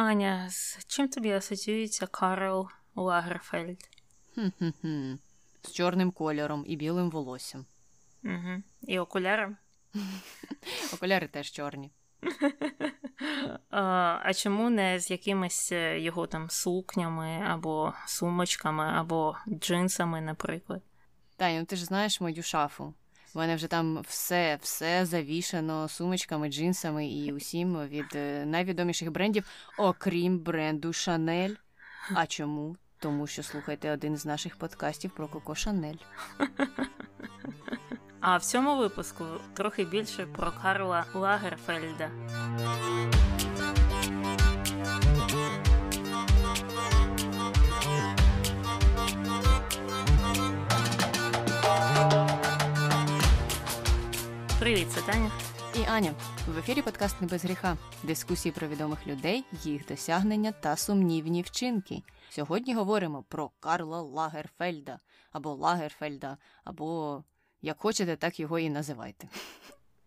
Аня, з чим тобі асоціюється Карл Лагерфельд? Хм-хм-хм. З чорним кольором і білим волоссям. Угу. І окуляром? Окуляри теж чорні. А, а чому не з якимись е, його там сукнями або сумочками, або джинсами, наприклад? Таня, ну ти ж знаєш мою шафу. У мене вже там все, все завішано сумочками, джинсами і усім від е, найвідоміших брендів, окрім бренду Шанель. А чому? Тому що слухайте один з наших подкастів про Коко Шанель. А в цьому випуску трохи більше про Карла Лагерфельда. Привіт, це Таня. І Аня, в ефірі подкаст не без гріха. Дискусії про відомих людей, їх досягнення та сумнівні вчинки. Сьогодні говоримо про Карла Лагерфельда або Лагерфельда, або як хочете, так його і називайте.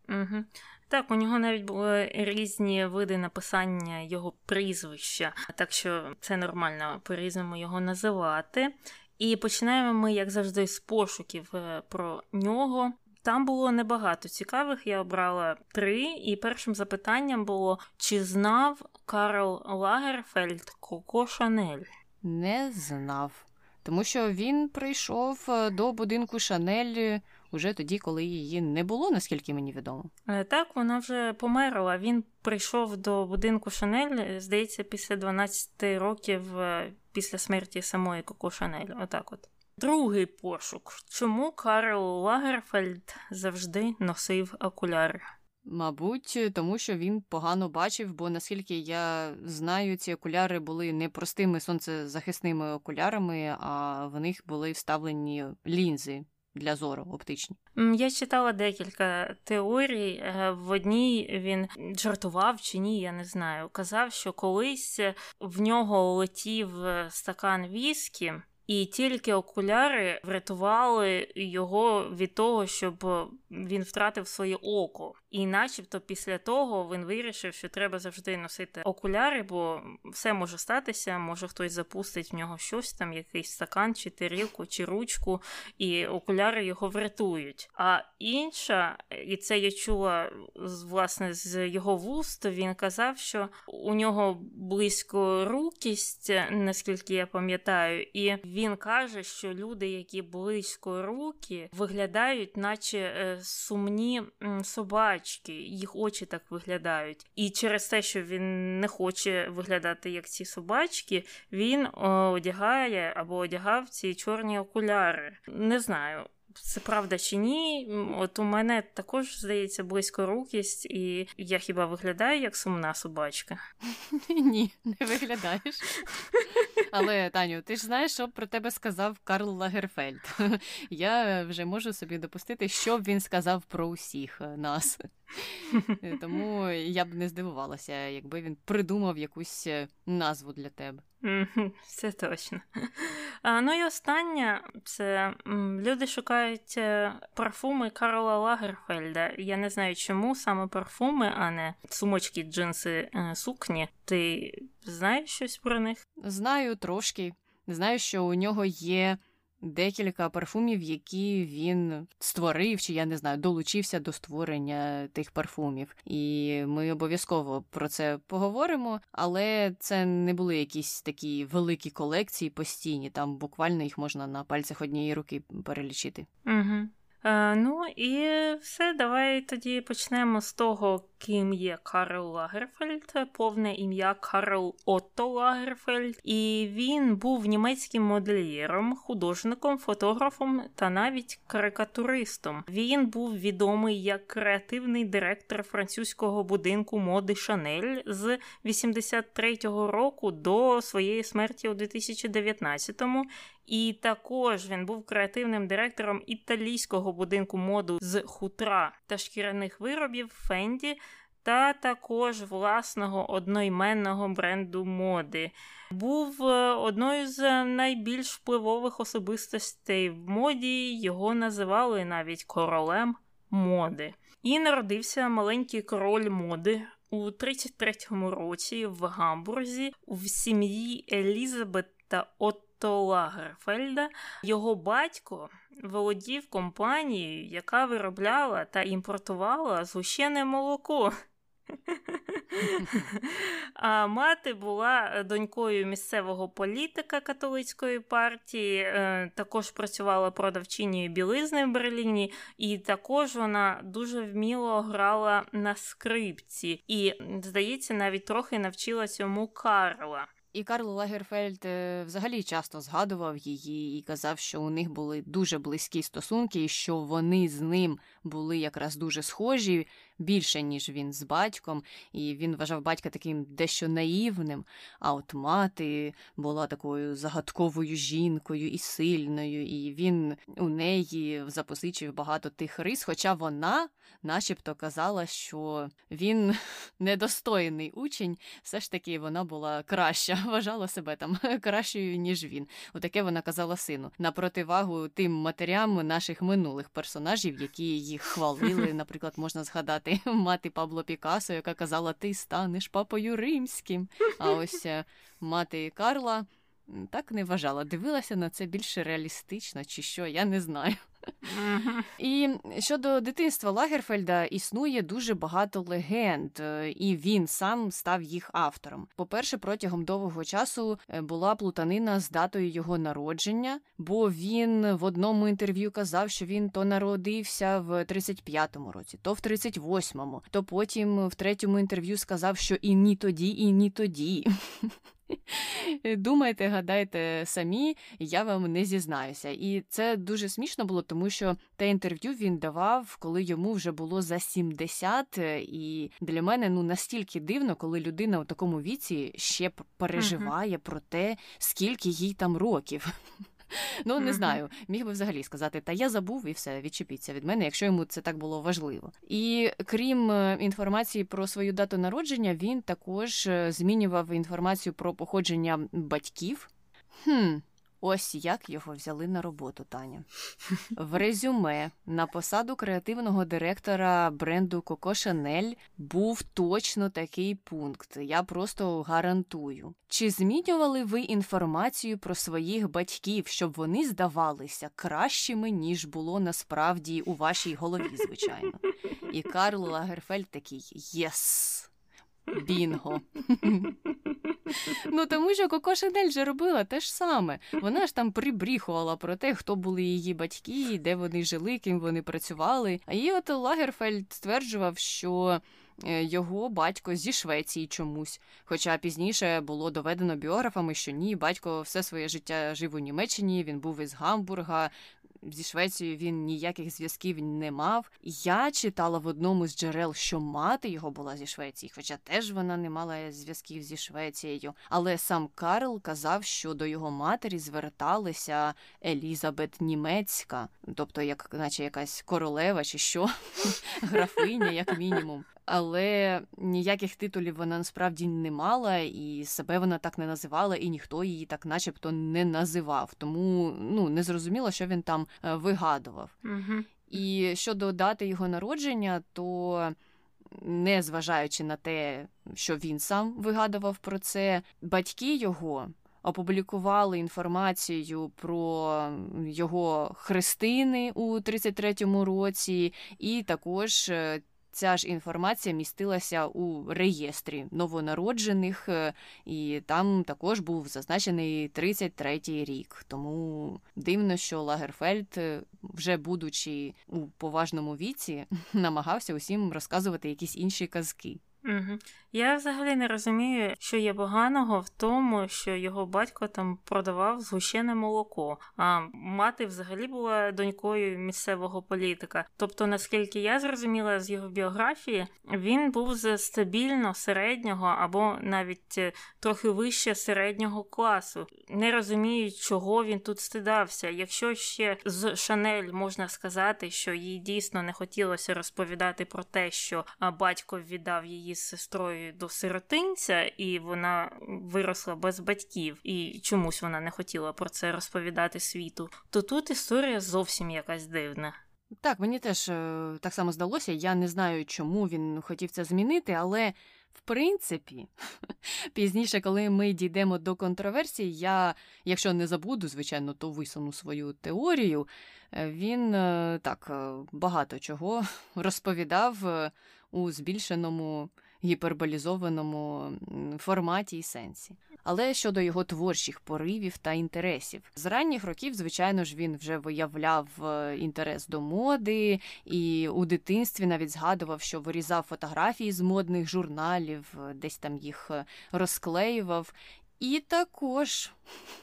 Угу. Так, у нього навіть були різні види написання його прізвища, так що це нормально по-різному його називати. І починаємо ми, як завжди, з пошуків е, про нього. Там було небагато цікавих, я обрала три, і першим запитанням було: чи знав Карл Лагерфельд Коко Шанель? Не знав. Тому що він прийшов е, до будинку Шанель уже тоді, коли її не було, наскільки мені відомо. Е, Так, вона вже померла. Він прийшов до будинку Шанель, здається, після 12 років е, після смерті самої Коко Шанель. Отак от. Другий пошук. Чому Карл Лагерфельд завжди носив окуляри? Мабуть, тому що він погано бачив, бо наскільки я знаю, ці окуляри були не простими сонцезахисними окулярами, а в них були вставлені лінзи для зору оптичні. Я читала декілька теорій. Е, В одній він жартував чи ні, я не знаю. Казав, що колись в нього летів е, стакан віскі, і тільки окуляри врятували його від того, щоб він втратив своє око. І начебто після того він вирішив, що треба завжди носити окуляри, бо все може статися, може хтось запустить в нього щось, там якийсь стакан, чи тарілку, чи ручку, і окуляри його врятують. А інша, і це я чула власне з його вуст, він казав, що у нього близькорукість, наскільки я пам'ятаю, і він каже, що люди, які близькорукі, виглядають, наче е, сумні м, собачки, їх очі так виглядають. І через те, що він не хоче виглядати як ці собачки, він одягає або одягав ці чорні окуляри. Не знаю. Це правда чи ні? От у мене також здається близькорукість, і я хіба виглядаю як сумна собачка? Ні, не виглядаєш. Але, Таню, ти ж знаєш, що про тебе сказав Карл Лагерфельд. Я вже можу собі допустити, що б він сказав про усіх е, нас. Тому я б не здивувалася, якби він придумав якусь е, назву для тебе. Це точно. А, ну і останнє це люди шукають е, парфуми Карла Лагерфельда. Я не знаю, чому саме парфуми, а не сумочки, джинси, е, сукні. Ти знаєш щось про них? Знаю трошки. Знаю, що у нього є декілька парфумів, які він створив, чи я не знаю, долучився до створення тих парфумів. І ми обов'язково про це поговоримо, але це не були якісь такі великі колекції постійні, там буквально їх можна на пальцях однієї руки перелічити. Угу. Ну і все, давай тоді почнемо з того, ким є Карл Лагерфельд. Повне ім'я Карл Отто Лагерфельд. І він був німецьким модельєром, художником, фотографом та навіть карикатуристом. Він був відомий як креативний директор французького будинку моди Шанель з 83-го року до своєї смерті у 2019-му. І також він був креативним директором італійського будинку моду з хутра та шкіряних виробів Фенді. Та також власного одноіменного бренду моди. Був е, одною з найбільш впливових особистостей в моді, його називали навіть королем моди. І народився маленький король моди У 33-му році в Гамбурзі в сім'ї Елізабет та Отто Лагерфельда його батько володів компанією, яка виробляла та імпортувала згущене молоко. А мати була донькою місцевого політика католицької партії, е, також працювала продавчиною білизни в Берліні, і також вона дуже вміло грала на скрипці. І, здається, навіть трохи навчила цьому Карла. І Карл Лагерфельд е, взагалі часто згадував її і казав, що у них були дуже близькі стосунки, і що вони з ним були якраз дуже схожі більше, ніж він з батьком, і він вважав батька таким дещо наївним. А от мати була такою загадковою жінкою і сильною, і він у неї запозичив багато тих рис, хоча вона, начебто, казала, що він недостойний учень, все ж таки вона була краща, вважала себе там кращою, ніж він. Отаке вона казала сину. На противагу тим матерям наших минулих персонажів, які їх хвалили, наприклад, можна згадати мати Пабло Пікасо, яка казала, ти станеш папою римським. А ось е, мати Карла так не вважала. Дивилася на це більше реалістично, чи що, я не знаю. І щодо дитинства Лагерфельда існує дуже багато легенд, е, і він сам став їх автором. По-перше, протягом довгого часу е, була плутанина з датою його народження, бо він в одному інтерв'ю казав, що він то народився в 35-му році, то в 38-му, то потім в третьому інтерв'ю сказав, що і ні тоді, і ні тоді. Думайте, гадайте самі, я вам не зізнаюся. І це дуже смішно було, тому що те інтерв'ю він давав, коли йому вже було за 70, І для мене ну настільки дивно, коли людина у такому віці ще переживає uh-huh. про те, скільки їй там років. Ну, не знаю, міг би взагалі сказати, та я забув і все, відчепіться від мене, якщо йому це так було важливо. І крім е, інформації про свою дату народження, він також е, змінював інформацію про походження батьків. Хм, Ось як його взяли на роботу, Таня. В резюме на посаду креативного директора бренду Коко Шанель був точно такий пункт. Я просто гарантую. Чи змінювали ви інформацію про своїх батьків, щоб вони здавалися кращими, ніж було насправді у вашій голові, звичайно? І Карл Лагерфельд такий єс. Бінго. Ну тому що Коко Шанель же робила те ж саме. Вона ж там прибріхувала про те, хто були її батьки, де вони жили, ким вони працювали. А її от Лагерфельд стверджував, що. Е, його батько зі Швеції чомусь. Хоча пізніше було доведено біографами, що ні, батько все своє життя жив у Німеччині, він був із Гамбурга, зі Швецією він ніяких зв'язків не мав. Я читала в одному з джерел, що мати його була зі Швеції, хоча теж вона не мала зв'язків зі Швецією. Але сам Карл казав, що до його матері зверталися Елізабет Німецька, тобто, як наче якась королева чи що, графиня, як мінімум але ніяких титулів вона насправді не мала, і себе вона так не називала, і ніхто її так, начебто, не називав. Тому ну не зрозуміло, що він там е, вигадував. Угу. І щодо дати його народження, то. Не зважаючи на те, що він сам вигадував про це, батьки його опублікували інформацію про його хрестини у 33-му році, і також е, Ця ж інформація містилася у реєстрі новонароджених, е, і там також був зазначений 33-й рік. Тому дивно, що Лагерфельд, е, вже будучи у поважному віці, намагався усім розказувати якісь інші казки. Угу. Я взагалі не розумію, що є поганого в тому, що його батько там продавав згущене молоко, а мати взагалі була донькою місцевого політика. Тобто, наскільки я зрозуміла з його біографії, він був з стабільно середнього або навіть е, трохи вище середнього класу. Не розумію, чого він тут стидався. Якщо ще з Шанель можна сказати, що їй дійсно не хотілося розповідати про те, що батько віддав її з сестрою до сиротинця, і вона виросла без батьків, і чомусь вона не хотіла про це розповідати світу, то тут історія зовсім якась дивна. Так, мені теж е, так само здалося. Я не знаю, чому він хотів це змінити, але В принципі, пізніше, коли ми дійдемо до контроверсій, я, якщо не забуду, звичайно, то висуну свою теорію. Е, він е, так багато чого розповідав у збільшеному гіперболізованому форматі і сенсі. Але щодо його творчих поривів та інтересів, з ранніх років, звичайно ж, він вже виявляв е, інтерес до моди, і у дитинстві навіть згадував, що вирізав фотографії з модних журналів, е, десь там їх е, розклеював. І також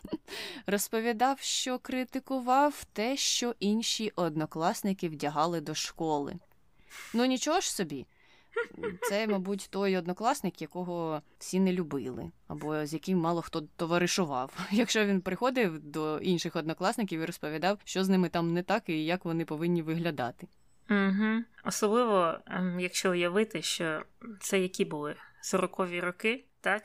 розповідав, що критикував те, що інші однокласники вдягали до школи. Ну нічого ж собі. Це, мабуть, той однокласник, якого всі не любили, або з яким мало хто товаришував. Якщо він приходив до інших однокласників і розповідав, що з ними там не так і як вони повинні виглядати. Угу. Особливо, ем, якщо уявити, що це які були сорокові роки, так?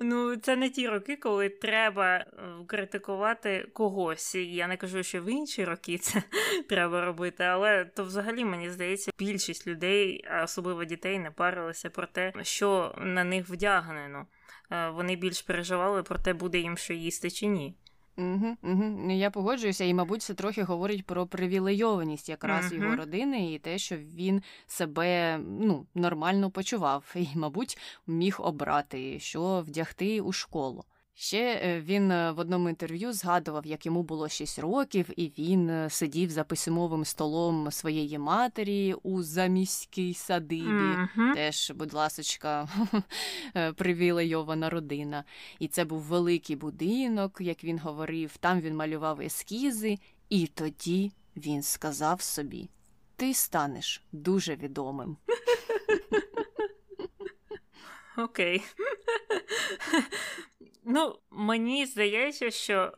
Ну, це не ті роки, коли треба е, критикувати когось. Я не кажу, що в інші роки це треба робити, але то взагалі мені здається, більшість людей, особливо дітей, не парилися про те, що на них вдягнено. Е, вони більш переживали про те, буде їм що їсти чи ні. Угу, угу. Я погоджуюся, і, мабуть, це трохи говорить про привілейованість якраз угу. його родини і те, що він себе ну, нормально почував, і, мабуть, міг обрати, що вдягти у школу. Ще е, він е, в одному інтерв'ю згадував, як йому було 6 років, і він е, сидів за письмовим столом своєї матері у заміській садибі. Mm-hmm. Теж, будь ласочка, привілейована родина. І це був великий будинок, як він говорив. Там він малював ескізи, і тоді він сказав собі: Ти станеш дуже відомим. Окей. Ну, мені здається, що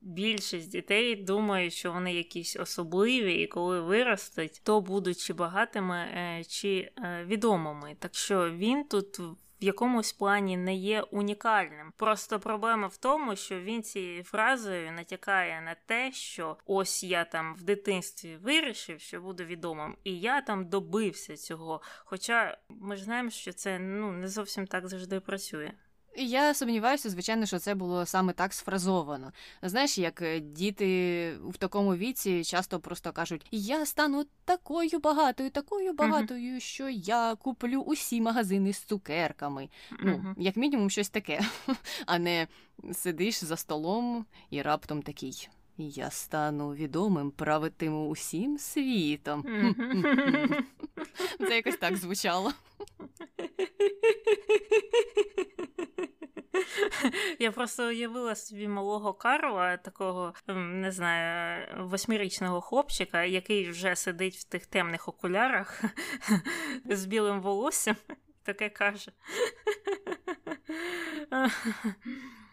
більшість дітей думають, що вони якісь особливі, і коли виростуть, то будуть чи багатими, е, чи е, відомими. Так що він тут. В якомусь плані не є унікальним. Просто проблема в тому, що він цією фразою натякає на те, що ось я там в дитинстві вирішив, що буду відомим, і я там добився цього. Хоча ми ж знаємо, що це ну не зовсім так завжди працює. Я сумніваюся, звичайно, що це було саме так сфразовано. Знаєш, як е, діти в такому віці часто просто кажуть: Я стану такою багатою, такою багатою, uh-huh. що я куплю усі магазини з цукерками. Uh-huh. Ну, як мінімум, щось таке, а не сидиш за столом і раптом такий. Я стану відомим, правитиму усім світом. Це якось так звучало. Я просто уявила собі малого Карла, такого не знаю, восьмирічного хлопчика, який вже сидить в тих темних окулярах з білим волоссям, таке каже.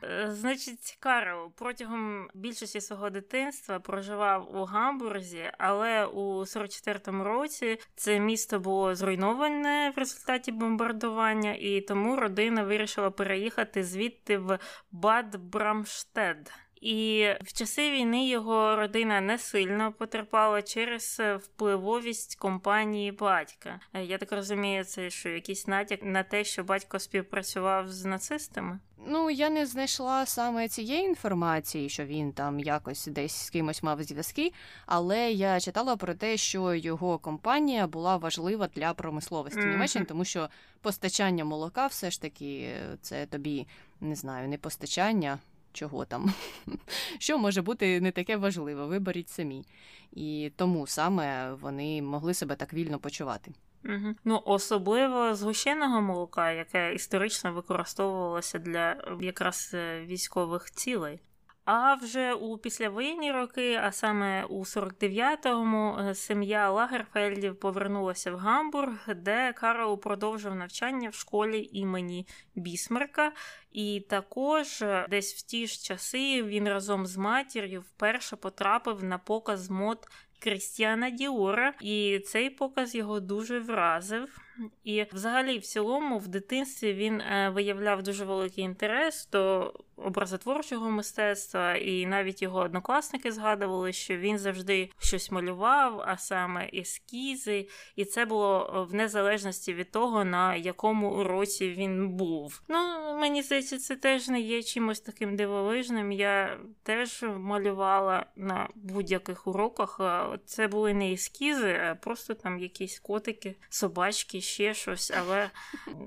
Е, значить, Карл протягом більшості свого дитинства проживав у Гамбурзі, але у 44-му році це місто було зруйноване в результаті бомбардування, і тому родина вирішила переїхати звідти в Бад Брамштед. І в часи війни його родина не сильно потерпала через впливовість компанії батька. Е, я так розумію, це що якийсь натяк на те, що батько співпрацював з нацистами. Ну, я не знайшла саме цієї інформації, що він там якось десь з кимось мав зв'язки, але я читала про те, що його компанія була важлива для промисловості mm-hmm. Німеччини, тому що постачання молока все ж таки це тобі не знаю, не постачання. Чого там, що може бути не таке важливе, виберіть самі. І тому саме вони могли себе так вільно почувати. Угу. Ну, особливо згущеного молока, яке історично використовувалося для якраз е, військових цілей. А вже у післявоєнні роки, а саме у 49-му, е, сім'я Лагерфельдів повернулася в Гамбург, де Карл продовжив навчання в школі імені Бісмерка. І також е, десь в ті ж часи він разом з матір'ю вперше потрапив на показ мод Крістіана Діора, і цей показ його дуже вразив. І, взагалі, в цілому, в дитинстві він е, виявляв дуже великий інтерес до образотворчого мистецтва, і навіть його однокласники згадували, що він завжди щось малював, а саме ескізи, і це було в незалежності від того, на якому уроці він був. Ну, мені здається, це теж не є чимось таким дивовижним. Я теж малювала на будь-яких уроках. Це були не ескізи, а просто там якісь котики, собачки, ще щось. Але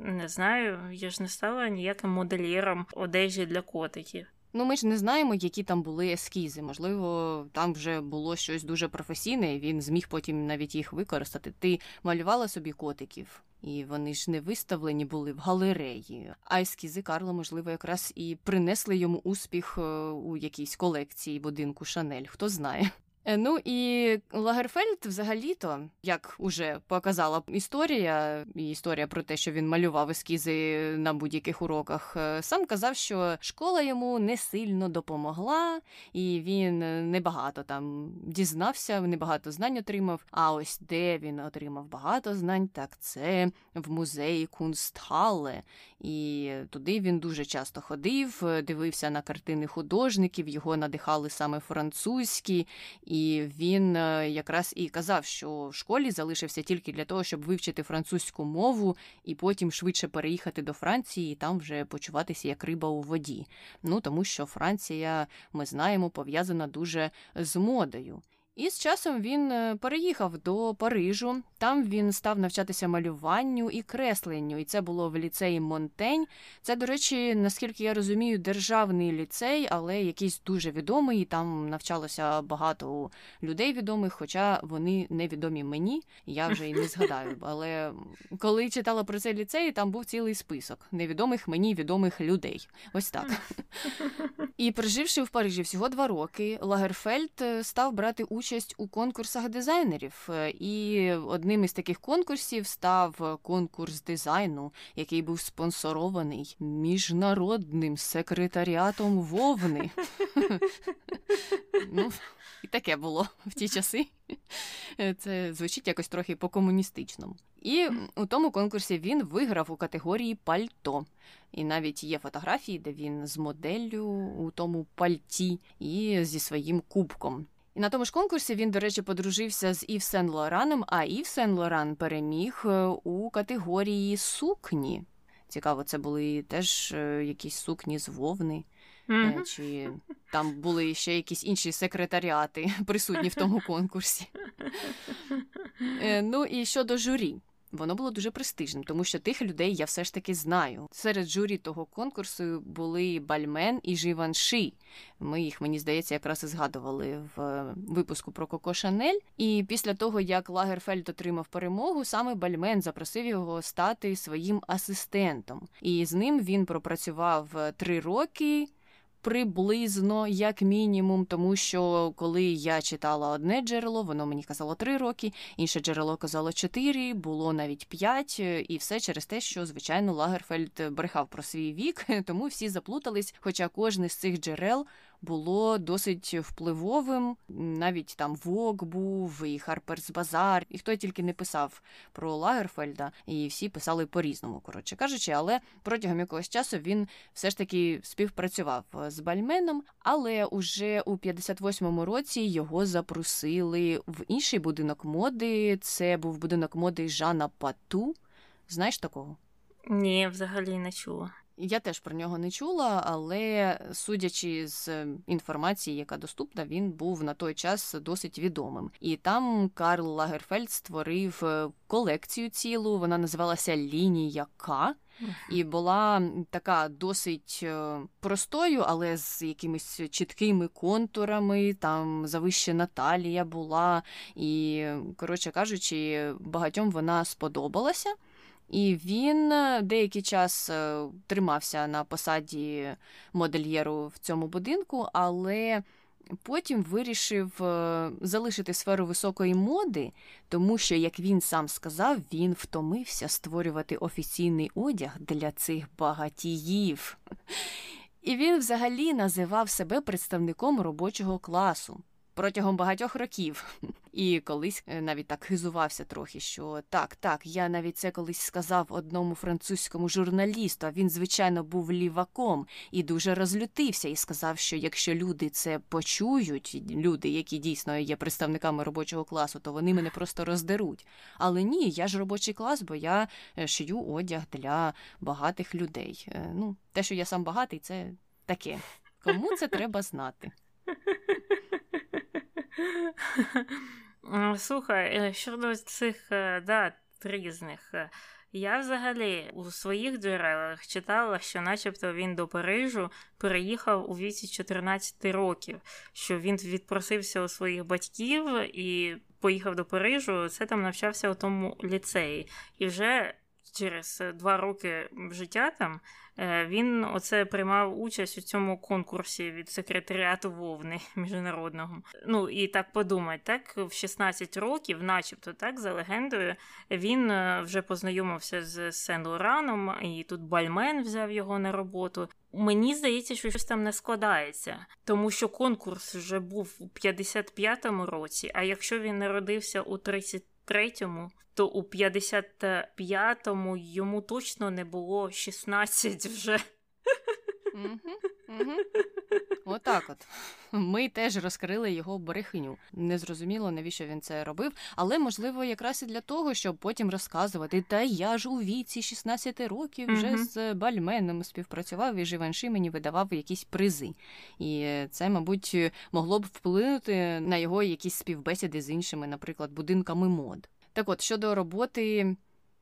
не знаю, я ж не стала ніяким модельєром одежі для котиків. Ну, ми ж не знаємо, які там були ескізи. Можливо, там вже було щось дуже професійне, і він зміг потім навіть їх використати. Ти малювала собі котиків, і вони ж не виставлені були в галереї. А ескізи Карла, можливо, якраз і принесли йому успіх е, у якійсь колекції будинку Шанель. Хто знає. Е, ну і Лагерфельд, взагалі-то, як уже показала історія, і історія про те, що він малював ескізи на будь-яких уроках, е, сам казав, що школа йому не сильно допомогла, і він небагато там дізнався, небагато знань отримав. А ось де він отримав багато знань, так це в музеї Кунстхале. І туди він дуже часто ходив, дивився на картини художників, його надихали саме французькі. І він е, якраз і казав, що в школі залишився тільки для того, щоб вивчити французьку мову і потім швидше переїхати до Франції і там вже почуватися як риба у воді. Ну тому що Франція, ми знаємо, пов'язана дуже з модою. І з часом він е, переїхав до Парижу. Там він став навчатися малюванню і кресленню. І це було в ліцеї Монтень. Це, до речі, наскільки я розумію, державний ліцей, але якийсь дуже відомий. Там навчалося багато людей відомих, хоча вони невідомі мені. Я вже і не згадаю. Але коли читала про цей ліцей, там був цілий список невідомих мені відомих людей. Ось так. І проживши в Парижі всього два роки, Лагерфельд е, став брати участь участь у конкурсах дизайнерів, е, і одним із таких конкурсів став конкурс дизайну, який був спонсорований міжнародним секретаріатом Вовни. Ну, І таке було в ті часи. Це звучить якось трохи по-комуністичному. І у тому конкурсі він виграв у категорії пальто. І навіть є фотографії, де він з моделлю у тому пальті і зі своїм кубком. І на тому ж конкурсі він, до речі, подружився з Ів Сен Лораном, а Ів Сен Лоран переміг е, у категорії сукні. Цікаво, це були теж е, якісь сукні з вовни. Mm-hmm. Чи там були ще якісь інші секретаріати присутні в тому конкурсі? Ну і щодо журі. Воно було дуже престижним, тому що тих людей я все ж таки знаю. Серед журі того конкурсу були Бальмен і Живанши. Ми їх, мені здається, якраз і згадували в е, випуску про Коко Шанель. І після того, як Лагерфельд отримав перемогу, саме Бальмен запросив його стати своїм асистентом. І з ним він пропрацював три роки приблизно, як мінімум, тому що коли я читала одне джерело, воно мені казало три роки, інше джерело казало чотири, було навіть п'ять, і все через те, що звичайно Лагерфельд брехав про свій вік, тому всі заплутались. Хоча кожне з цих джерел було досить впливовим. Навіть там Vogue був, і Harper's Bazaar, і хто тільки не писав про Лагерфельда, і всі писали по-різному, коротше кажучи, але протягом якогось часу він все ж таки співпрацював з Бальменом. Але уже у 58-му році його запросили в інший будинок моди. Це був будинок моди Жана Пату. Знаєш такого? Ні, взагалі не чула. Я теж про нього не чула, але судячи з інформації, яка доступна, він був на той час досить відомим. І там Карл Лагерфельд створив е, колекцію цілу. Вона називалася Лінія К. І була така досить е, простою, але з якимись чіткими контурами. Там завищена талія була, і коротше кажучи, багатьом вона сподобалася. І він е, деякий час е, тримався на посаді модельєру в цьому будинку, але потім вирішив е, залишити сферу високої моди, тому що, як він сам сказав, він втомився створювати офіційний одяг для цих багатіїв. І він взагалі називав себе представником робочого класу. Протягом багатьох років. І колись е, навіть так хизувався трохи, що так, так, я навіть це колись сказав одному французькому журналісту. а Він, звичайно, був ліваком і дуже розлютився, і сказав, що якщо люди це почують, люди, які дійсно є представниками робочого класу, то вони мене просто роздеруть. Але ні, я ж робочий клас, бо я е, шию одяг для багатих людей. Е, ну, те, що я сам багатий, це таке. Кому це треба знати? Слухай, е, щодо цих е, дат різних, е, я взагалі у своїх джерелах читала, що, начебто, він до Парижу переїхав у віці 14 років, що він відпросився у своїх батьків і поїхав до Парижу. Це там навчався у тому ліцеї, і вже через два роки життя там Е, він оце приймав участь у цьому конкурсі від секретаріату Вовни міжнародного. Ну і так подумать, так в 16 років, начебто, так за легендою, він е, вже познайомився з Сен Лораном, і тут Бальмен взяв його на роботу. Мені здається, що щось там не складається, тому що конкурс вже був у 55-му році. А якщо він народився у 33-му, то у 55-му йому точно не було 16 вже. Отак от. Ми теж розкрили його брехню. Незрозуміло, навіщо він це робив, але можливо, якраз і для того, щоб потім розказувати. Та я ж у віці 16 років вже mm-hmm. з Бальменом співпрацював і Живанши мені видавав якісь призи. І це, мабуть, могло б вплинути на його якісь співбесіди з іншими, наприклад, будинками мод. Так от, щодо роботи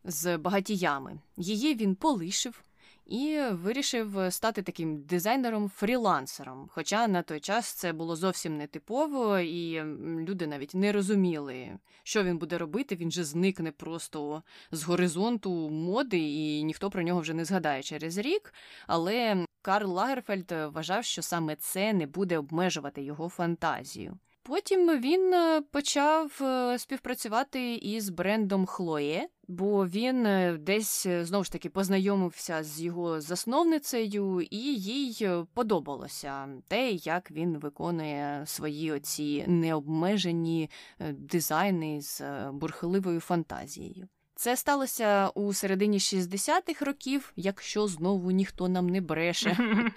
з багатіями, її він полишив і вирішив стати таким дизайнером-фрілансером. Хоча на той час це було зовсім не типово, і люди навіть не розуміли, що він буде робити. Він же зникне просто з горизонту моди, і ніхто про нього вже не згадає через рік. Але Карл Лагерфельд вважав, що саме це не буде обмежувати його фантазію. Потім він е, почав е, співпрацювати із брендом Хлоє, бо він е, десь знову ж таки познайомився з його засновницею, і їй подобалося те, як він виконує свої оці необмежені дизайни з бурхливою фантазією. Це сталося у середині 60-х років, якщо знову ніхто нам не бреше.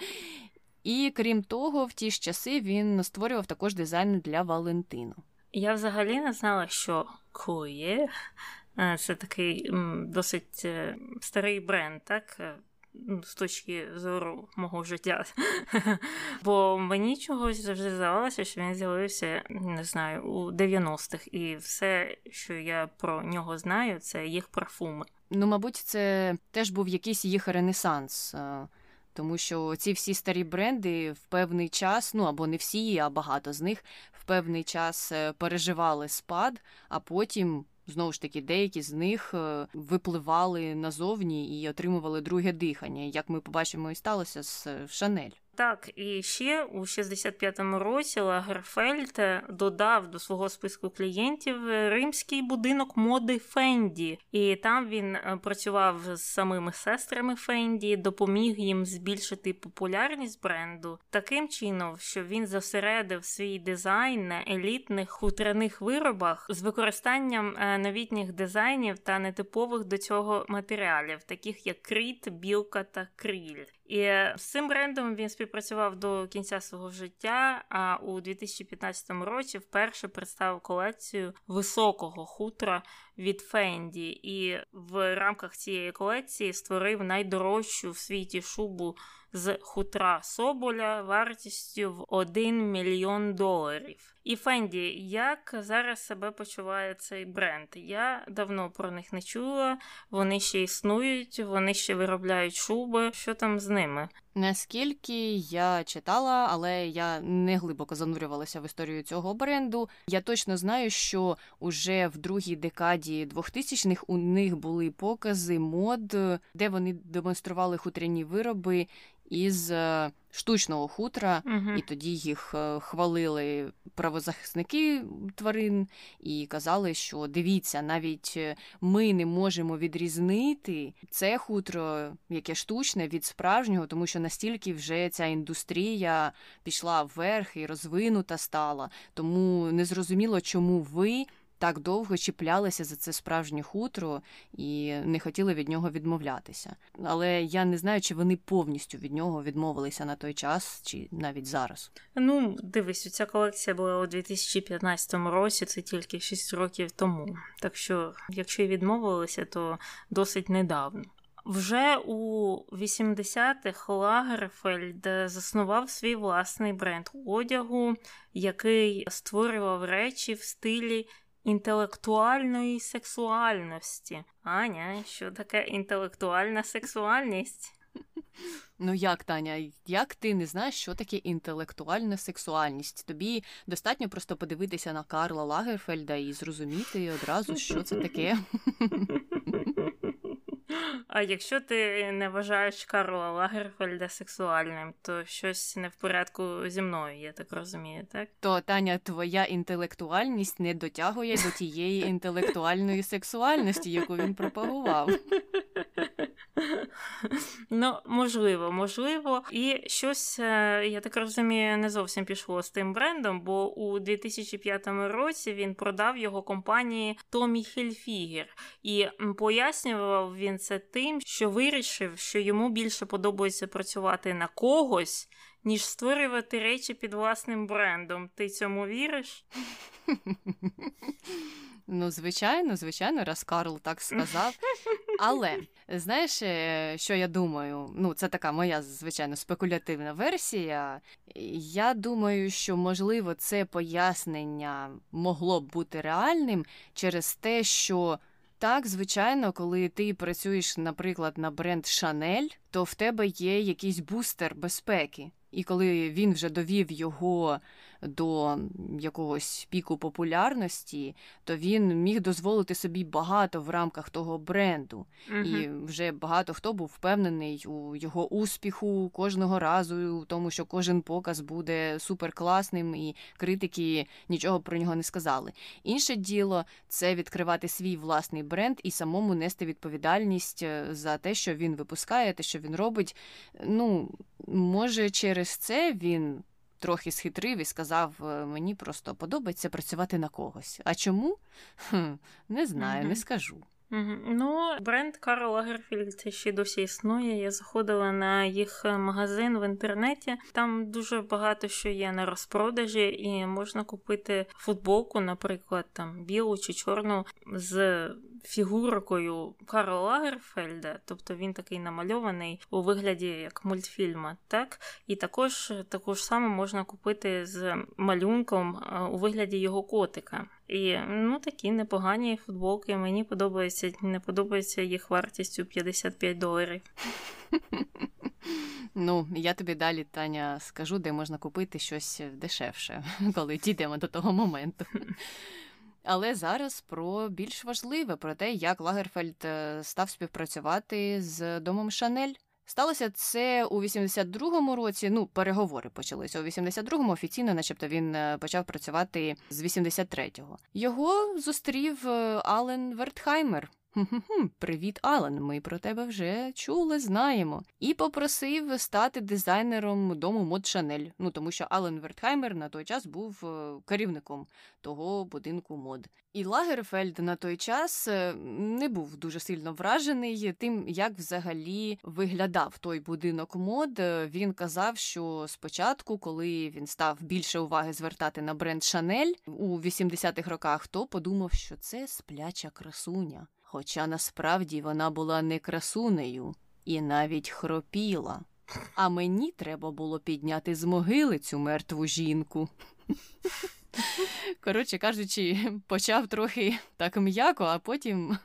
І крім того, в ті ж часи він створював також дизайн для Валентину. Я взагалі не знала, що Клоє це такий досить е, старий бренд, так? Е, ну, з точки зору мого життя. Бо мені чогось завжди здавалося, що він з'явився, не знаю, у 90-х, і все, що я про нього знаю, це їх парфуми. Ну, мабуть, це теж був якийсь їх ренесанс. Е, тому що ці всі старі бренди в певний час, ну або не всі, а багато з них в певний час переживали спад, а потім. Знову ж таки, деякі з них е, випливали назовні і отримували друге дихання, як ми побачимо, і сталося з е, Шанель. Так, і ще у 65-му році Лагерфельд додав до свого списку клієнтів римський будинок моди Фенді, і там він е, працював з самими сестрами Фенді, допоміг їм збільшити популярність бренду таким чином, що він зосередив свій дизайн на елітних хутряних виробах з використанням е, новітніх дизайнів та нетипових до цього матеріалів, таких як кріт, білка та кріль. І з цим брендом він співпрацював до кінця свого життя. А у 2015 році вперше представив колекцію високого хутра від Фенді, і в рамках цієї колекції створив найдорожчу в світі шубу з хутра Соболя вартістю в 1 мільйон доларів. І Фенді, як зараз себе почуває цей бренд? Я давно про них не чула. Вони ще існують, вони ще виробляють шуби. Що там з ними? Наскільки я читала, але я не глибоко занурювалася в історію цього бренду. Я точно знаю, що уже в другій декаді 2000-х у них були покази мод, де вони демонстрували хутряні вироби із е, штучного хутра, Угу. і тоді їх е, хвалили правозахисники тварин і казали, що дивіться, навіть е, ми не можемо відрізнити це хутро, яке штучне, від справжнього, тому що настільки вже ця індустрія пішла вверх і розвинута стала. Тому незрозуміло, чому ви так довго чіплялися за це справжнє хутро і не хотіли від нього відмовлятися. Але я не знаю, чи вони повністю від нього відмовилися на той час, чи навіть зараз. Ну, дивись, ця колекція була у 2015 році, це тільки 6 років тому. Так що, якщо і відмовилися, то досить недавно. Вже у 80-х Лагерфельд заснував свій власний бренд одягу, який створював речі в стилі інтелектуальної сексуальності. Аня, що таке інтелектуальна сексуальність? Ну як, Таня, як ти не знаєш, що таке інтелектуальна сексуальність? Тобі достатньо просто подивитися на Карла Лагерфельда і зрозуміти одразу, що це таке. А якщо ти не вважаєш Карла Лагерфельда сексуальним, то щось не в порядку зі мною, я так розумію, так? То Таня, твоя інтелектуальність не дотягує до тієї інтелектуальної сексуальності, яку він пропагував. Ну, можливо, можливо. І щось, е, я так розумію, не зовсім пішло з тим брендом, бо у 2005 році він продав його компанії Томі Хільфігер. І пояснював він це тим, що вирішив, що йому більше подобається працювати на когось, ніж створювати речі під власним брендом. Ти цьому віриш? Ну, звичайно, звичайно, раз Карл так сказав. Але знаєш, е, що я думаю? Ну, це така моя звичайно спекулятивна версія. Я думаю, що можливо це пояснення могло б бути реальним через те, що. Так, звичайно, коли ти працюєш, наприклад, на бренд Шанель, то в тебе є якийсь бустер безпеки. І коли він вже довів його до якогось піку популярності, то він міг дозволити собі багато в рамках того бренду. Мгм. І вже багато хто був впевнений у його успіху кожного разу, у тому, що кожен показ буде суперкласним, і критики нічого про нього не сказали. Інше діло це відкривати свій власний бренд і самому нести відповідальність е, за те, що він випускає, те, що він робить. Ну, може, через це він. Трохи схитрив і сказав, «Е, мені просто подобається працювати на когось. А чому? Хм, не знаю, Мгм. не скажу. Ну, бренд Карл Лагерфільд ще досі існує. Я заходила на їх е, магазин в інтернеті. Там дуже багато що є на розпродажі, і можна купити футболку, наприклад, там білу чи чорну з фігуркою Карла Лагерфельда, тобто він такий намальований у вигляді як мультфільма, так? І також таку ж саму можна купити з малюнком е, у вигляді його котика. І ну такі непогані футболки. Мені подобається, не подобається їх вартістю 55 доларів. Ну, я тобі далі, Таня, скажу, де можна купити щось дешевше, коли дійдемо до того моменту. Але зараз про більш важливе, про те, як Лагерфельд е, став співпрацювати з домом Шанель. Сталося це у 82-му році. Ну, переговори почалися у 82-му. Офіційно, начебто, він е, почав працювати з 83-го. Його зустрів е, Ален Вертхаймер. Хм-хм-хм, Привіт, Ален. Ми про тебе вже чули, знаємо. І попросив стати дизайнером дому мод Шанель. Ну тому що Ален Вертхаймер на той час був е, керівником того будинку мод. І Лагерфельд на той час е, не був дуже сильно вражений тим, як взагалі виглядав той будинок мод. Е, Він казав, що спочатку, коли він став більше уваги звертати на бренд Шанель у 80-х роках, то подумав, що це спляча красуня. Хоча насправді вона була не красунею і навіть хропіла. А мені треба було підняти з могили цю мертву жінку. Коротше кажучи, почав трохи так м'яко, а потім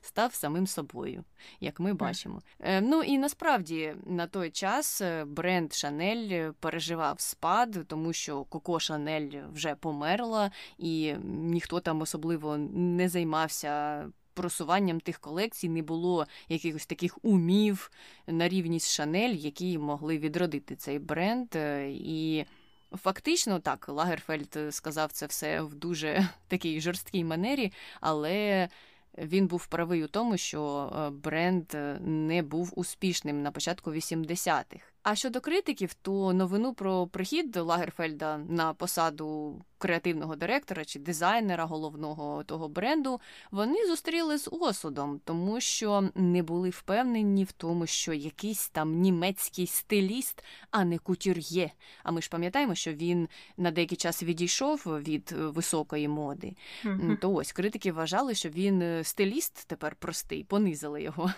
став самим собою, як ми бачимо. Е, ну і насправді на той час е, бренд Шанель переживав спад, тому що Коко Шанель вже померла, і ніхто там особливо не займався просуванням тих колекцій не було якихось таких умів на рівні з Шанель, які могли відродити цей бренд. Е, і фактично так, Лагерфельд сказав це все в дуже такій жорсткій манері, але. Він був правий у тому, що е, бренд не був успішним на початку 80-х. А щодо критиків, то новину про прихід Лагерфельда на посаду креативного директора чи дизайнера головного того бренду вони зустріли з осудом, тому що не були впевнені в тому, що якийсь там німецький стиліст, а не кутюр'є. А ми ж пам'ятаємо, що він на деякий час відійшов від високої моди. Mm-hmm. То ось критики вважали, що він е, стиліст тепер простий, понизили його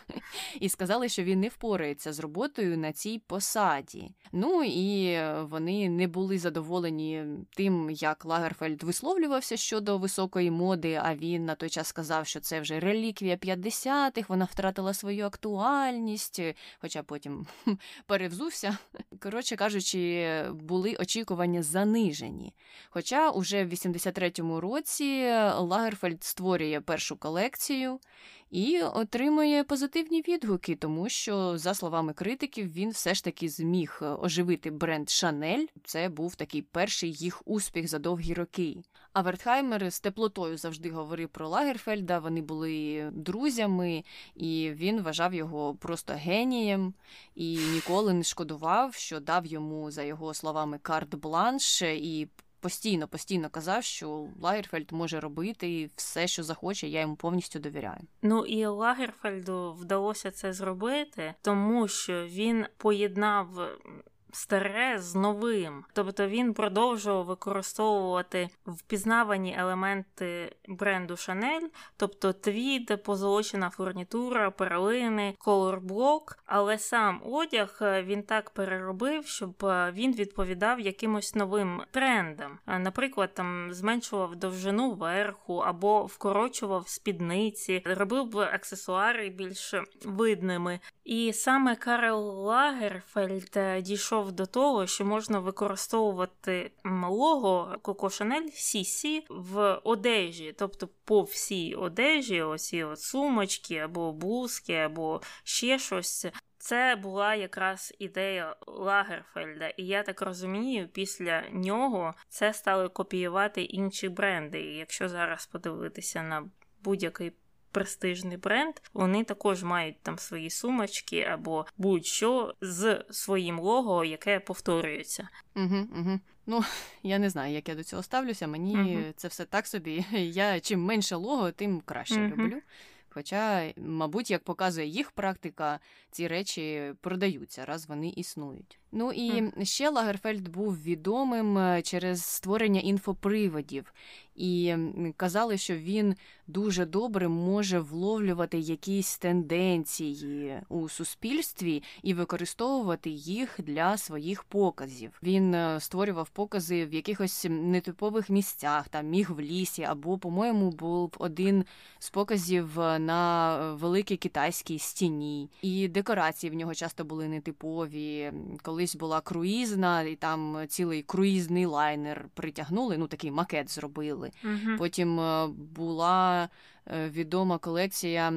і сказали, що він не впорається з роботою на цій посаді посаді. Ну і вони не були задоволені тим, як Лагерфельд висловлювався щодо високої моди. А він на той час сказав, що це вже реліквія 50-х, вона втратила свою актуальність, хоча потім перевзувся. Коротше кажучи, були очікування занижені. Хоча уже в 83-му році Лагерфельд створює першу колекцію і отримує позитивні відгуки, тому що, за словами критиків, він все ж таки зміг е, оживити бренд Шанель. Це був такий перший їх успіх за довгі роки. А Вертхаймер з теплотою завжди говорив про Лагерфельда. Вони були друзями, і він вважав його просто генієм і ніколи не шкодував, що дав йому за його словами карт-бланш і постійно, постійно казав, що Лагерфельд може робити все, що захоче. Я йому повністю довіряю. Ну і Лагерфельду вдалося це зробити, тому що він поєднав старе з новим. Тобто він продовжував використовувати впізнавані елементи бренду Шанель, тобто твід, позолочена фурнітура, перлини, колорблок, але сам одяг е, він так переробив, щоб е, він відповідав якимось новим трендам. Е, наприклад, там зменшував довжину верху або вкорочував спідниці, робив аксесуари більш видними. І саме Карл Лагерфельд дійшов до того, що можна використовувати лого Коко Шанель Сісі в одежі, тобто по всій одежі, оці от сумочки або блузки, або ще щось. Це була якраз ідея Лагерфельда, і я так розумію, після нього це стали копіювати інші бренди. І якщо зараз подивитися на будь-який престижний бренд, вони також мають там свої сумочки або будь-що з своїм лого, яке повторюється. Угу, угу. Ну, я не знаю, як я до цього ставлюся. Мені uh це все так собі. Я чим менше лого, тим краще люблю. Хоча, мабуть, як показує їх практика, ці речі продаються, раз вони існують. Ну і mm. ще Лагерфельд був відомим е, через створення інфоприводів, і казали, що він дуже добре може вловлювати якісь тенденції у суспільстві і використовувати їх для своїх показів. Він е, створював покази в якихось нетипових місцях, там міг в лісі, або, по-моєму, був один з показів на великій китайській стіні, і декорації в нього часто були нетипові. Колись була круїзна, і там цілий круїзний лайнер притягнули. Ну такий макет зробили. Угу. Потім е, була е, відома колекція,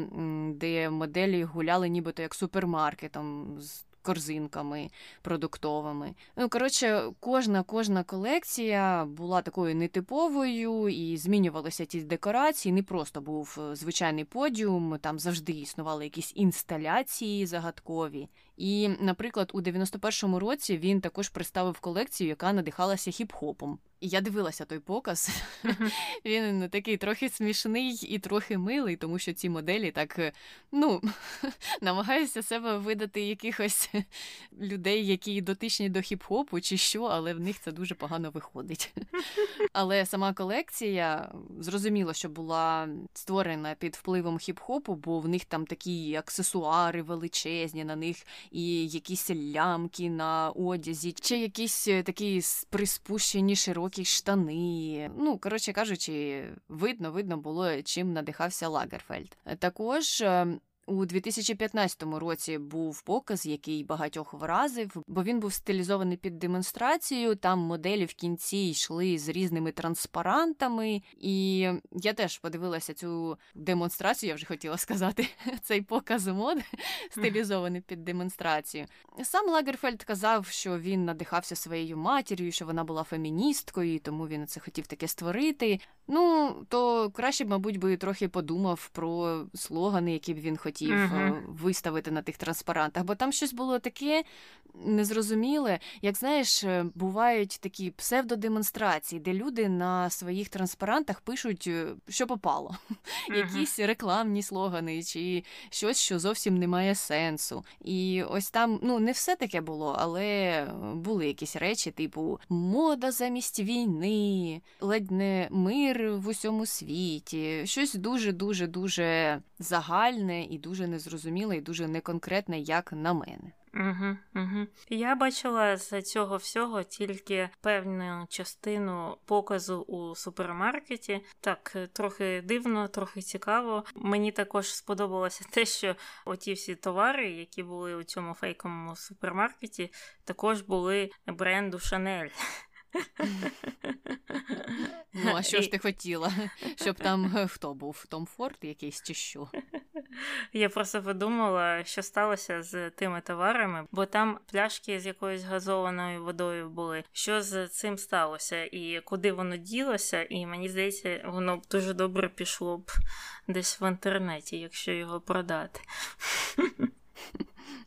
де моделі гуляли нібито як супермаркетом з корзинками продуктовими. Ну, коротше, кожна кожна колекція була такою нетиповою і змінювалися ті декорації. Не просто був е, звичайний подіум, там завжди існували якісь інсталяції загадкові. І, наприклад, у 91-му році він також представив колекцію, яка надихалася хіп-хопом. І я дивилася той показ. Він такий трохи смішний і трохи милий, тому що ці моделі так е, ну, намагаються себе видати якихось людей, які дотичні до хіп-хопу чи що, але в них це дуже погано виходить. Але сама колекція зрозуміло, що була створена під впливом хіп-хопу, бо в них там такі аксесуари величезні, на них і якісь лямки на одязі, чи якісь е, такі приспущені широкі штани. Ну, коротше кажучи, видно, видно було, чим надихався Лагерфельд. Також. У 2015 році був показ, який багатьох вразив, бо він був стилізований під демонстрацію. Там моделі в кінці йшли з різними транспарантами, і я теж подивилася цю демонстрацію. Я вже хотіла сказати цей показ мод стилізований під демонстрацію. Сам Лагерфельд казав, що він надихався своєю матір'ю, що вона була феміністкою, тому він це хотів таке створити. Ну то краще б, мабуть, би трохи подумав про слогани, які б він хотів uh-huh. виставити на тих транспарантах, бо там щось було таке незрозуміле. Як знаєш, е, бувають такі псевдодемонстрації, де люди на своїх транспарантах пишуть, е, що попало, uh-huh. якісь рекламні слогани чи щось, що зовсім не має сенсу. І ось там ну не все таке було, але були якісь речі, типу мода замість війни, ледь не мир в усьому світі, щось дуже дуже дуже загальне і дуже незрозуміле, і дуже неконкретне, як на мене. Угу, угу. Я бачила з цього всього тільки певну частину показу у супермаркеті. Так, трохи дивно, трохи цікаво. Мені також сподобалося те, що оті всі товари, які були у цьому фейковому супермаркеті, також були бренду Шанель. Ну, а що ж ти хотіла? Щоб там е, хто був? Том Форд якийсь чи що? Я просто подумала, що сталося з тими товарами, бо там пляшки з якоюсь газованою водою були. Що з цим сталося, і куди воно ділося, і мені здається, воно б дуже добре пішло б десь в інтернеті, якщо його продати.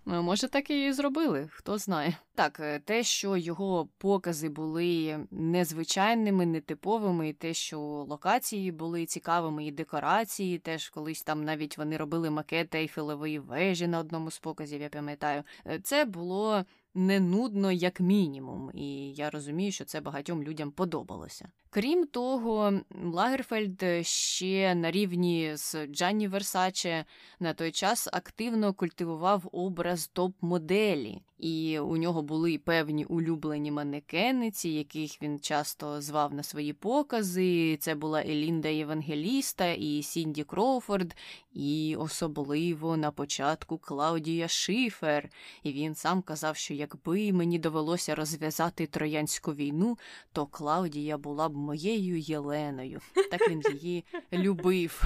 Ну, може, так і зробили, хто знає. Так, е, те, що його покази були незвичайними, нетиповими, і те, що локації були цікавими, і декорації, теж колись там навіть вони робили макети Ейфелевої вежі на одному з показів, я пам'ятаю, е, це було не нудно, як мінімум, і я розумію, що це багатьом людям подобалося. Крім того, Лагерфельд ще на рівні з Джанні Версаче на той час активно культивував образ топ-моделі, і у нього були певні улюблені манекениці, яких він часто звав на свої покази. Це була Елінда Євангеліста і Сінді Кроуфорд, і особливо на початку Клаудія Шифер. І він сам казав, що якби мені довелося розв'язати троянську війну, то Клаудія була б моєю Єленою. Так він її любив.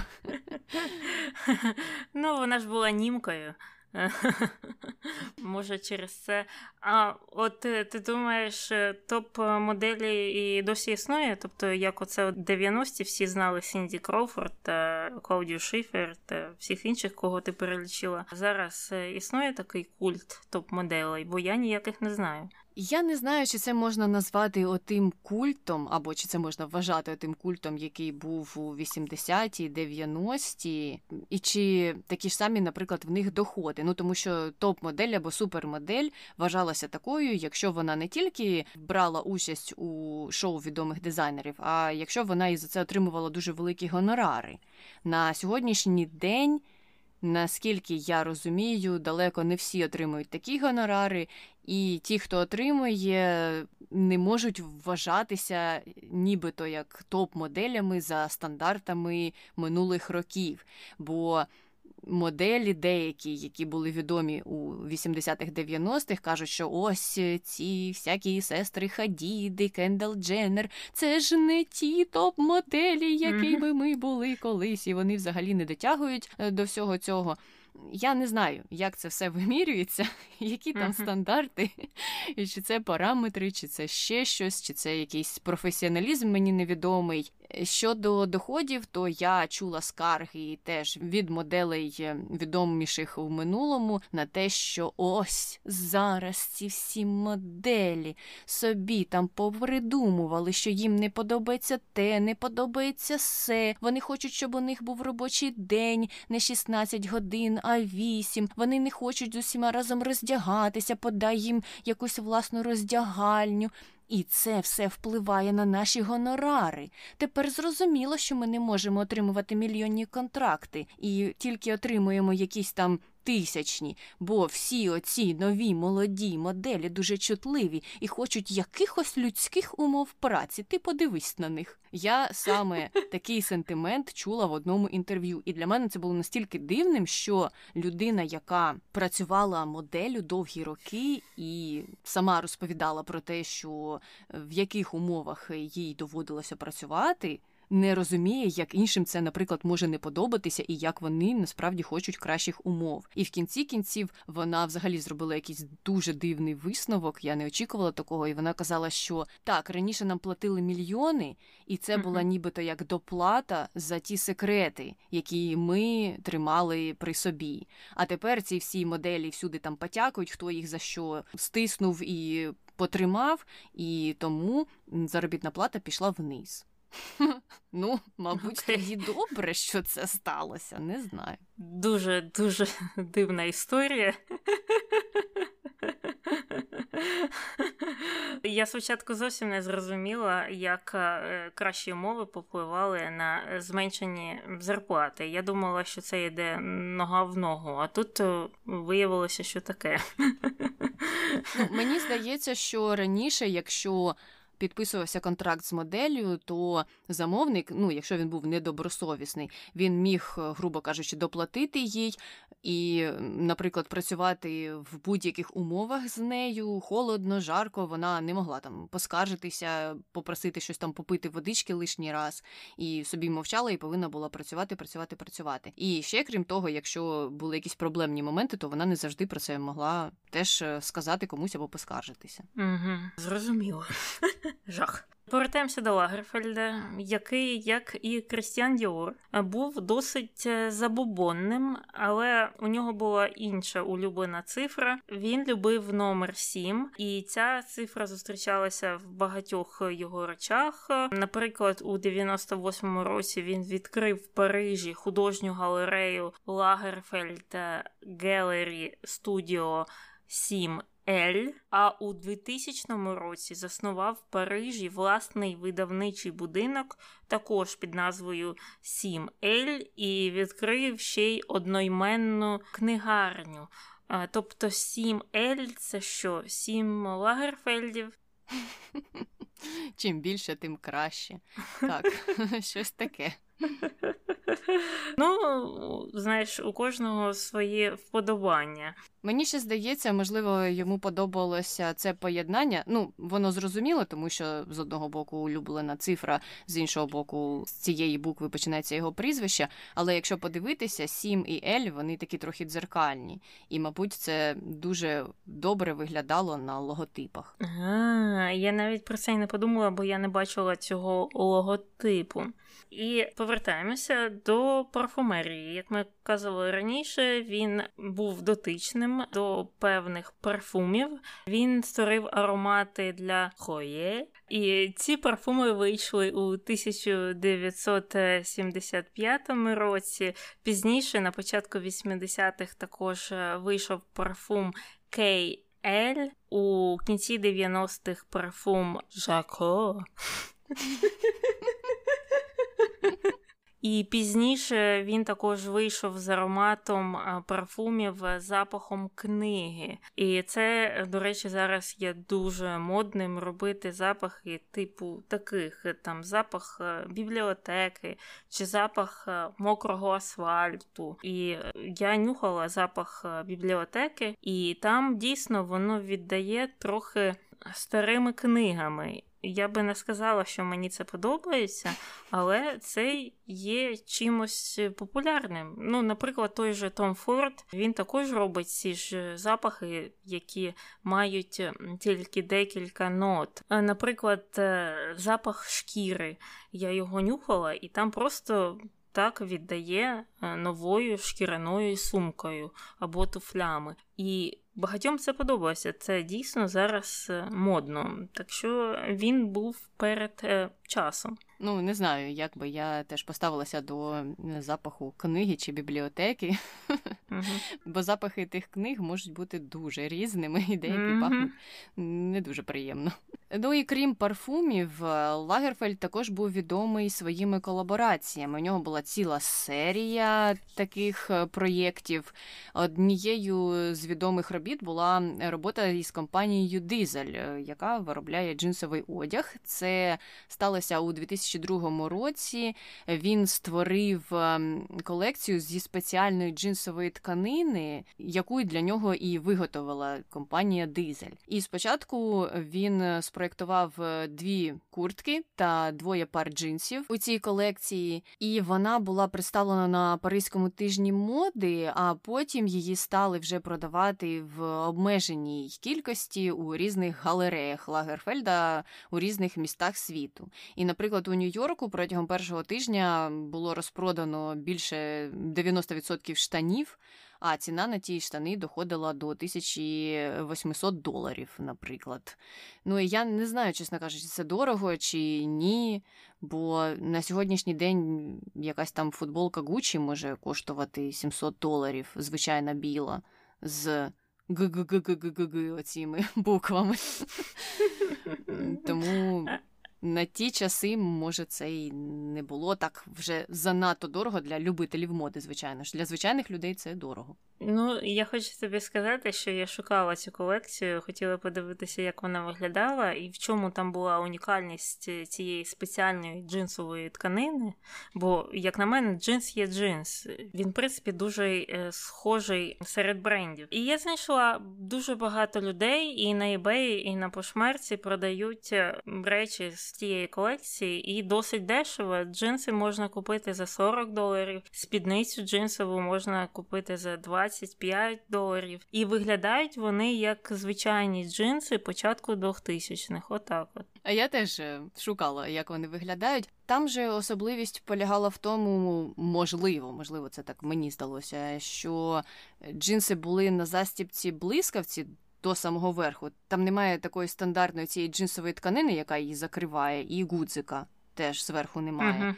Ну, вона ж була німкою. Може, через це. А от е, ти думаєш, е, топ-моделі і досі існує? Тобто, як оце 90-ті всі знали Сінді Кроуфорд та Клаудію Шифер та всіх інших, кого ти перелічила. Зараз е, існує такий культ топ-моделей, бо я ніяких не знаю. Я не знаю, чи це можна назвати отим культом, або чи це можна вважати отим культом, який був у 80-ті, 90-ті, і чи такі ж самі, наприклад, в них доходи. Ну тому що топ-модель або супермодель вважалася такою, якщо вона не тільки брала участь у шоу відомих дизайнерів, а якщо вона і за це отримувала дуже великі гонорари. На сьогоднішній день. Наскільки я розумію, далеко не всі отримують такі гонорари, і ті, хто отримує, не можуть вважатися нібито як топ-моделями за стандартами минулих років. Бо моделі деякі, які були відомі у 80-х 90-х, кажуть, що ось ці всякі сестри Хадіди, Кендал Дженнер, це ж не ті топ-моделі, якими ми були колись, і вони взагалі не дотягують е, до всього цього. Я не знаю, як це все вимірюється, які там uh-huh. стандарти, і чи це параметри, чи це ще щось, чи це якийсь професіоналізм мені невідомий. Щодо доходів, то я чула скарги теж від моделей е, відоміших в минулому на те, що ось зараз ці всі моделі собі там попридумували, що їм не подобається те, не подобається все. Вони хочуть, щоб у них був робочий день, не 16 годин, а 8. Вони не хочуть з усіма разом роздягатися, подай їм якусь власну роздягальню. І це все впливає на наші гонорари. Тепер зрозуміло, що ми не можемо отримувати мільйонні контракти і тільки отримуємо якісь там 2000-ні, бо всі оці нові молоді моделі дуже чутливі і хочуть якихось людських умов праці. Ти подивись на них. Я саме такий сентимент чула в одному інтерв'ю, і для мене це було настільки дивним, що людина, яка працювала моделлю довгі роки, і сама розповідала про те, що в яких умовах їй доводилося працювати не розуміє, як іншим це, наприклад, може не подобатися, і як вони насправді хочуть кращих умов. І в кінці кінців вона взагалі зробила якийсь дуже дивний висновок. Я не очікувала такого, і вона казала, що так раніше нам платили мільйони, і це була нібито як доплата за ті секрети, які ми тримали при собі. А тепер ці всі моделі всюди там потякують, хто їх за що стиснув і потримав, і тому заробітна плата пішла вниз. Ну, мабуть, тоді добре, що це сталося, не знаю. Дуже дуже дивна історія. Я спочатку зовсім не зрозуміла, як е, кращі умови попливали на зменшені зарплати. Я думала, що це йде нога в ногу, а тут е, виявилося, що таке. Ну, Мені здається, що раніше, якщо підписувався контракт з моделлю, то замовник, ну якщо він був недобросовісний, він міг, е, грубо кажучи, доплатити їй і, наприклад, працювати в будь-яких умовах з нею холодно, жарко. Вона не могла там поскаржитися, попросити щось там попити водички лишній раз, і собі мовчала і повинна була працювати, працювати, працювати. І ще крім того, якщо були якісь проблемні моменти, то вона не завжди про це могла теж е, сказати комусь або поскаржитися. Угу, Зрозуміло. Жах. Повертаємося до Лагерфельда, який, як і Крістіан Діор, був досить е, забобонним, але у нього була інша улюблена цифра. Він любив номер 7, і ця цифра зустрічалася в багатьох його речах. Наприклад, у 98-му році він відкрив в Парижі художню галерею Лагерфельд Gallery Studio 7 Ель, а у 2000 році заснував в Парижі власний видавничий будинок, також під назвою Сім Ель, і відкрив ще й одноіменну книгарню. Тобто Сім Ель це що? Сім Лагерфельдів? Чим більше, тим краще. Так, щось таке. Ну, знаєш, у кожного своє вподобання. Мені ще здається, можливо, йому подобалося це поєднання. Ну, воно зрозуміло, тому що з одного боку улюблена цифра, з іншого боку, з цієї букви починається його прізвище. Але якщо подивитися, Сім і Ель, вони такі трохи дзеркальні. І, мабуть, це дуже добре виглядало на логотипах. А, Я навіть про це й не подумала, бо я не бачила цього логотипу. І повертаємося до парфумерії. Як ми казали раніше, він був дотичним до певних парфумів. Він створив аромати для хоє. І ці парфуми вийшли у 1975 році. Пізніше, на початку 80-х, також вийшов парфум KL. У кінці 90-х парфум Жако. І пізніше він також вийшов з ароматом парфумів запахом книги. І це, до речі, зараз є дуже модним робити запахи, типу таких: там запах е, бібліотеки чи запах е, мокрого асфальту. І е, я нюхала запах бібліотеки, і там дійсно воно віддає трохи старими книгами. Я би не сказала, що мені це подобається, але це є чимось популярним. Ну, наприклад, той же Том Форд, він також робить ці ж запахи, які мають тільки декілька нот. Наприклад, е, запах шкіри. Я його нюхала, і там просто так віддає е, новою шкіряною сумкою або туфлями. І багатьом це подобається. Це дійсно зараз е, модно. Так що він був перед е, часом. Ну, не знаю, як би я теж поставилася до запаху книги чи бібліотеки, бо запахи тих книг можуть бути дуже різними, і деякі пахнуть не дуже приємно. Ну і крім парфумів, Лагерфельд також був відомий своїми колабораціями. У нього була ціла серія таких е, проєктів. Однією з відомих робіт була робота із компанією Дизель, е, яка виробляє джинсовий одяг. Це сталося у 2002 році. Він створив ем, колекцію зі спеціальної джинсової тканини, яку для нього і виготовила компанія Дизель. І спочатку він спроєктував е, дві куртки та двоє пар джинсів у цій колекції, і вона була представлена на Паризькому тижні моди, а потім її стали вже продавати в обмеженій кількості у різних галереях Лагерфельда у різних містах світу. І, наприклад, у Нью-Йорку протягом першого тижня було розпродано більше 90% штанів а ціна на ті штани доходила до 1800 доларів, наприклад. Ну і я не знаю, чесно кажучи, це дорого чи ні. Бо на сьогоднішній день якась там футболка Гучі може коштувати 700 доларів, звичайна біла, з г-г-г-г-г-г оціми буквами. Тому на ті часи, може, це і не було так вже занадто дорого для любителів моди, звичайно ж. Для звичайних людей це дорого. Ну, я хочу тобі сказати, що я шукала цю колекцію, хотіла подивитися, як вона виглядала, і в чому там була унікальність цієї спеціальної джинсової тканини. Бо, як на мене, джинс є джинс. Він, в принципі, дуже е, схожий серед брендів. І я знайшла дуже багато людей і на eBay, і на пошмерці продають е, речі з тієї колекції, і досить дешево. Джинси можна купити за 40 доларів, спідницю джинсову можна купити за 25 доларів. І виглядають вони як звичайні джинси початку 2000-х. Отак от. А я теж е, шукала, як вони виглядають. Там же особливість полягала в тому, можливо, можливо, це так мені здалося, що джинси були на застіпці блискавці до самого верху. Там немає такої стандартної цієї джинсової тканини, яка її закриває, і гудзика теж зверху немає. Uh-huh.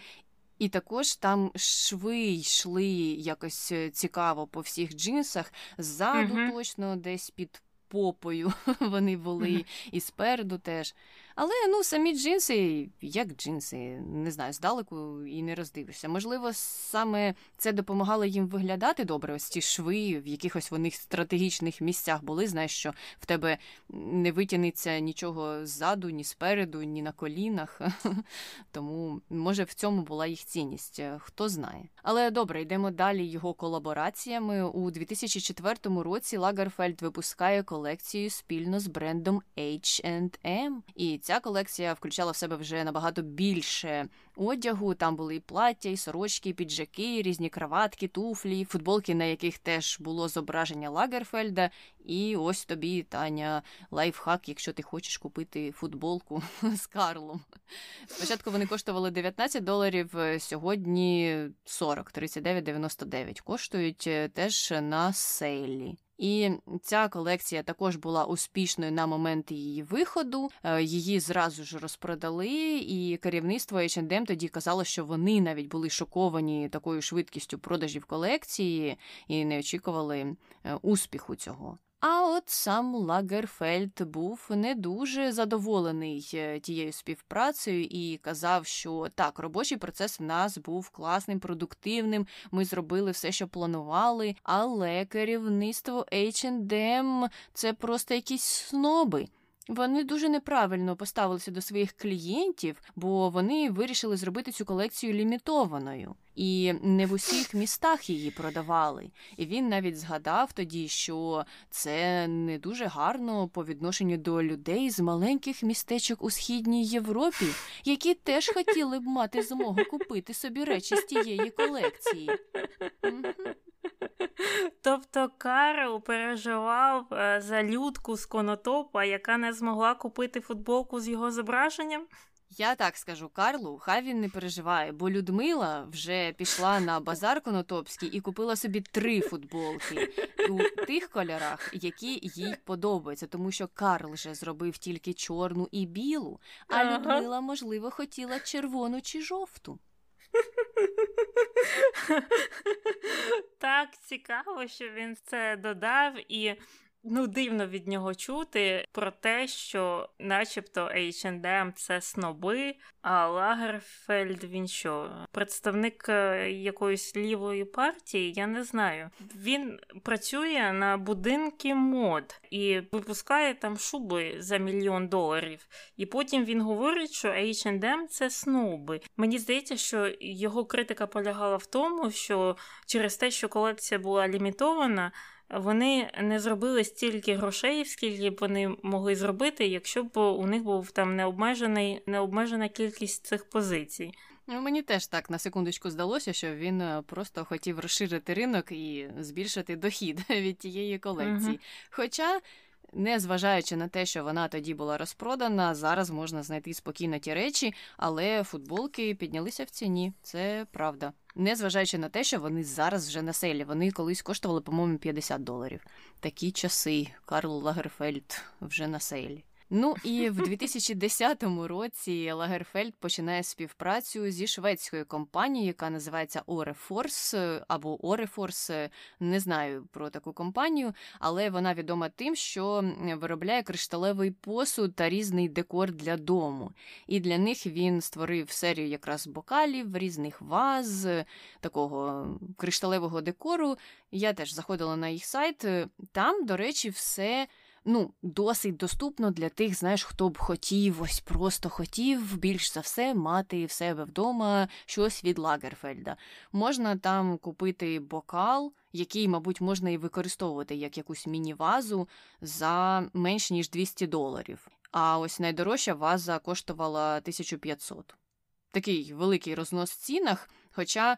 І також там шви йшли якось е, цікаво по всіх джинсах. Ззаду uh-huh. точно десь під попою вони були, і спереду теж. Але ну самі джинси, як джинси, не знаю, здалеку і не роздивишся. Можливо, саме це допомагало їм виглядати добре. Ось ті шви, в якихось вони стратегічних місцях були. Знаєш, що в тебе не витягнеться нічого ззаду, ні спереду, ні на колінах. Тому, може, в цьому була їх цінність, хто знає. Але добре, йдемо далі його колабораціями. У 2004 році Лагерфельд випускає колекцію спільно з брендом H&M. І ця колекція включала в себе вже набагато більше одягу. Там були і плаття, і сорочки, і піджаки, різні краватки, туфлі, футболки, на яких теж було зображення Лагерфельда. І ось тобі, Таня, лайфхак, якщо ти хочеш купити футболку з Карлом. Спочатку вони коштували 19 доларів, сьогодні 40, 39,99. Коштують е, теж на сейлі. І ця колекція також була успішною на момент її виходу. Е, її зразу ж розпродали, і керівництво H&M тоді казало, що вони навіть були шоковані такою швидкістю продажів колекції і не очікували е, успіху цього. А от сам Лагерфельд був не дуже задоволений е, тією співпрацею і казав, що так, робочий процес в нас був класним, продуктивним. Ми зробили все, що планували, але керівництво H&M – це просто якісь сноби. Вони дуже неправильно поставилися до своїх клієнтів, бо вони вирішили зробити цю колекцію лімітованою, і не в усіх містах її продавали. І він навіть згадав тоді, що це не дуже гарно по відношенню до людей з маленьких містечок у східній Європі, які теж хотіли б мати змогу купити собі речі з тієї колекції. Тобто Карл переживав е, за людку з конотопа, яка не змогла купити футболку з його зображенням. Я так скажу Карлу, хай він не переживає, бо Людмила вже пішла на базар Конотопський і купила собі три футболки у тих кольорах, які їй подобаються, тому що Карл вже зробив тільки чорну і білу, а Людмила, можливо, хотіла червону чи жовту. Так цікаво, що він це додав, і ну, дивно від нього чути про те, що, начебто, H&M — це сноби, а Лагерфельд він що? Представник е, якоїсь лівої партії, я не знаю. Він працює на будинки мод і випускає там шуби за мільйон доларів. І потім він говорить, що H&M — це сноби. Мені здається, що його критика полягала в тому, що через те, що колекція була лімітована вони не зробили стільки грошей, скільки б вони могли зробити, якщо б у них був там необмежений, необмежена кількість цих позицій. Ну, Мені теж так на секундочку здалося, що він е, просто хотів розширити ринок і збільшити дохід від тієї колекції. Угу. Хоча. Незважаючи на те, що вона тоді була розпродана, зараз можна знайти спокійно ті речі, але футболки піднялися в ціні. Це правда незважаючи на те, що вони зараз вже на селі. Вони колись коштували, по-моєму, 50 доларів. Такі часи Карл Лагерфельд вже на селі. Ну і в 2010 році Лагерфельд починає співпрацю зі шведською компанією, яка називається Орефорс або Орефорс. Не знаю про таку компанію, але вона відома тим, що виробляє кришталевий посуд та різний декор для дому. І для них він створив серію якраз бокалів, різних ваз, такого кришталевого декору. Я теж заходила на їх сайт. Там, до речі, все ну, досить доступно для тих, знаєш, хто б хотів, ось просто хотів більш за все мати в себе вдома щось від Лагерфельда. Можна там купити бокал, який, мабуть, можна і використовувати як якусь міні-вазу за менш ніж 200 доларів. А ось найдорожча ваза коштувала 1500. Такий великий рознос в цінах. Хоча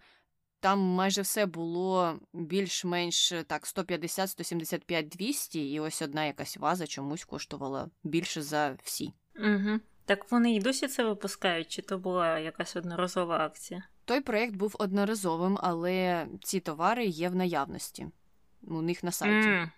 там майже все було більш-менш так 150, 175, 200, і ось одна якась ваза чомусь коштувала більше за всі. Угу. Так вони і досі це випускають, чи то була якась одноразова акція? Той проєкт був одноразовим, але ці товари є в наявності у них на сайті. Mm.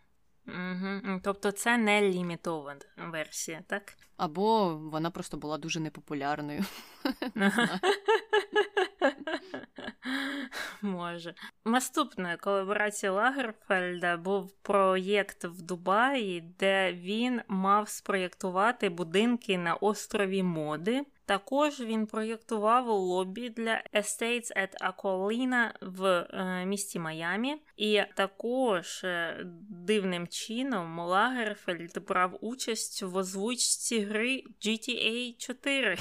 Угу. Тобто це не лімітована версія, так? Або вона просто була дуже непопулярною. Може. Наступною колаборацією Лагерфельда був проєкт в Дубаї, де він мав спроєктувати будинки на острові Моди. Також він проєктував лобі для Estates at Aqualina в е, місті Майамі, і також е, дивним чином Лагерфельд брав участь в озвучці гри GTA 4.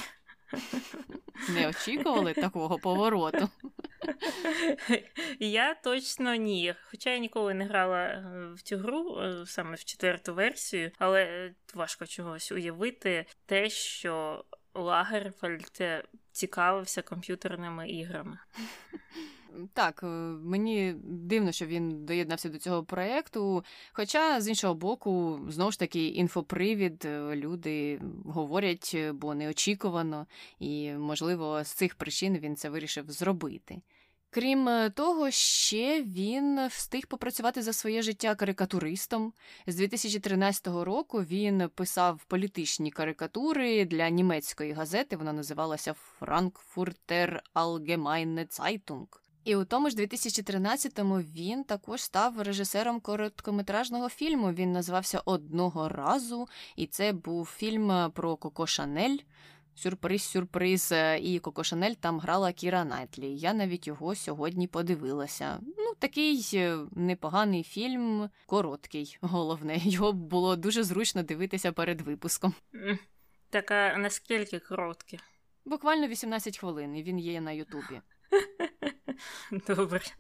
Не очікували такого повороту. Я точно ні. Хоча я ніколи не грала е, в цю гру, е, саме в четверту версію, але важко чогось уявити те, що Лагерфельд цікавився комп'ютерними іграми. Так, е, мені дивно, що він доєднався до цього проєкту. Хоча, з іншого боку, знову ж таки, інфопривід, е, люди говорять, е, бо неочікувано, і, можливо, з цих причин він це вирішив зробити. Крім того, ще він встиг попрацювати за своє життя карикатуристом. З 2013 року він писав політичні карикатури для німецької газети. Вона називалася Frankfurter Allgemeine Zeitung. І у тому ж 2013-му він також став режисером короткометражного фільму. Він назвався Одного разу, і це був фільм про Коко Шанель. Сюрприз, сюрприз. І Коко Шанель там грала Кіра Найтлі. Я навіть його сьогодні подивилася. Ну, такий е, непоганий фільм, короткий, головне. Його було дуже зручно дивитися перед випуском. Така наскільки короткий? Буквально 18 хвилин, і він є на Ютубі. Добре.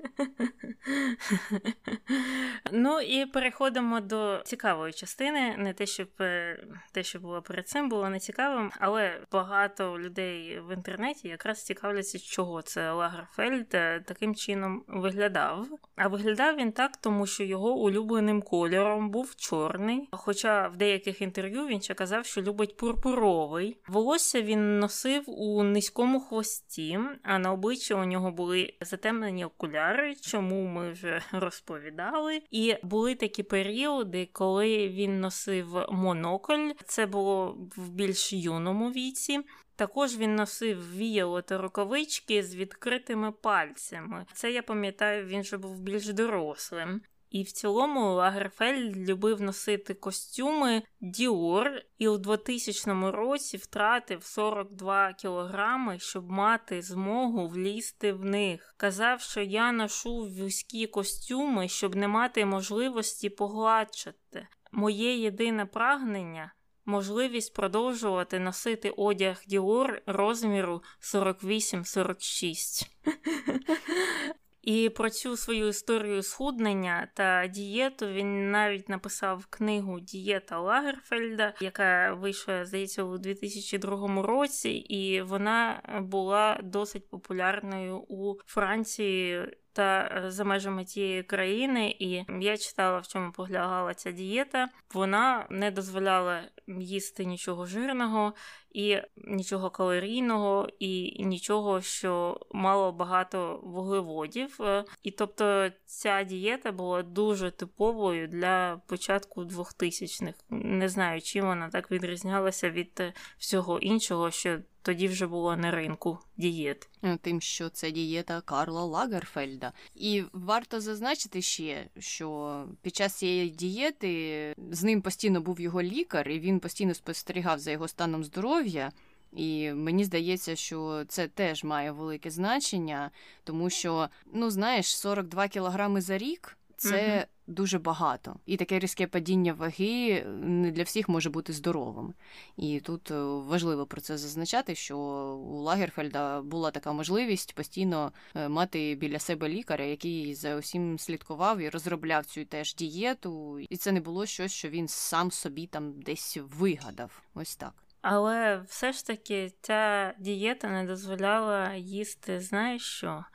Ну і переходимо до цікавої частини. Не те, щоб е, те, що було перед цим, було не цікавим, але багато людей в інтернеті якраз цікавляться, чого це Лагерфельд е, таким чином виглядав. А виглядав він так, тому що його улюбленим кольором був чорний. Хоча в деяких інтерв'ю він ще казав, що любить пурпуровий. Волосся він носив у низькому хвості, а на обличчі у нього були затемнені окуляри, чому ми вже розповідали. І були такі періоди, коли він носив монокль. Це було в більш юному віці. Також він носив віяло та рукавички з відкритими пальцями. Це я пам'ятаю, він вже був більш дорослим. І в цілому Лагерфельд любив носити костюми Діор і у 2000 році втратив 42 кілограми, щоб мати змогу влізти в них. Казав, що я ношу вузькі костюми, щоб не мати можливості погладшати. Моє єдине прагнення. Можливість продовжувати носити одяг Діор розміру 48-46. І про цю свою історію схуднення та дієту він навіть написав книгу Дієта Лагерфельда, яка вийшла, здається, у 2002 році, і вона була досить популярною у Франції та за межами тієї країни. І я читала, в чому полягала ця дієта. Вона не дозволяла їсти нічого жирного і нічого калорійного, і нічого, що мало багато вуглеводів. І тобто ця дієта була дуже типовою для початку 2000-х. Не знаю, чим вона так відрізнялася від всього іншого, що тоді вже було на ринку дієт. Тим, що це дієта Карла Лагерфельда. І варто зазначити ще, що під час цієї дієти з ним постійно був його лікар, і він постійно спостерігав за його станом здоров'я. І мені здається, що це теж має велике значення, тому що, ну знаєш, 42 кілограми за рік це угу. дуже багато. І таке різке падіння ваги не для всіх може бути здоровим. І тут е, важливо про це зазначати, що у Лагерфельда була така можливість постійно е, мати біля себе лікаря, який за усім слідкував і розробляв цю теж дієту. І це не було щось, що він сам собі там десь вигадав. Ось так. Але все ж таки ця дієта не дозволяла їсти, знаєш що?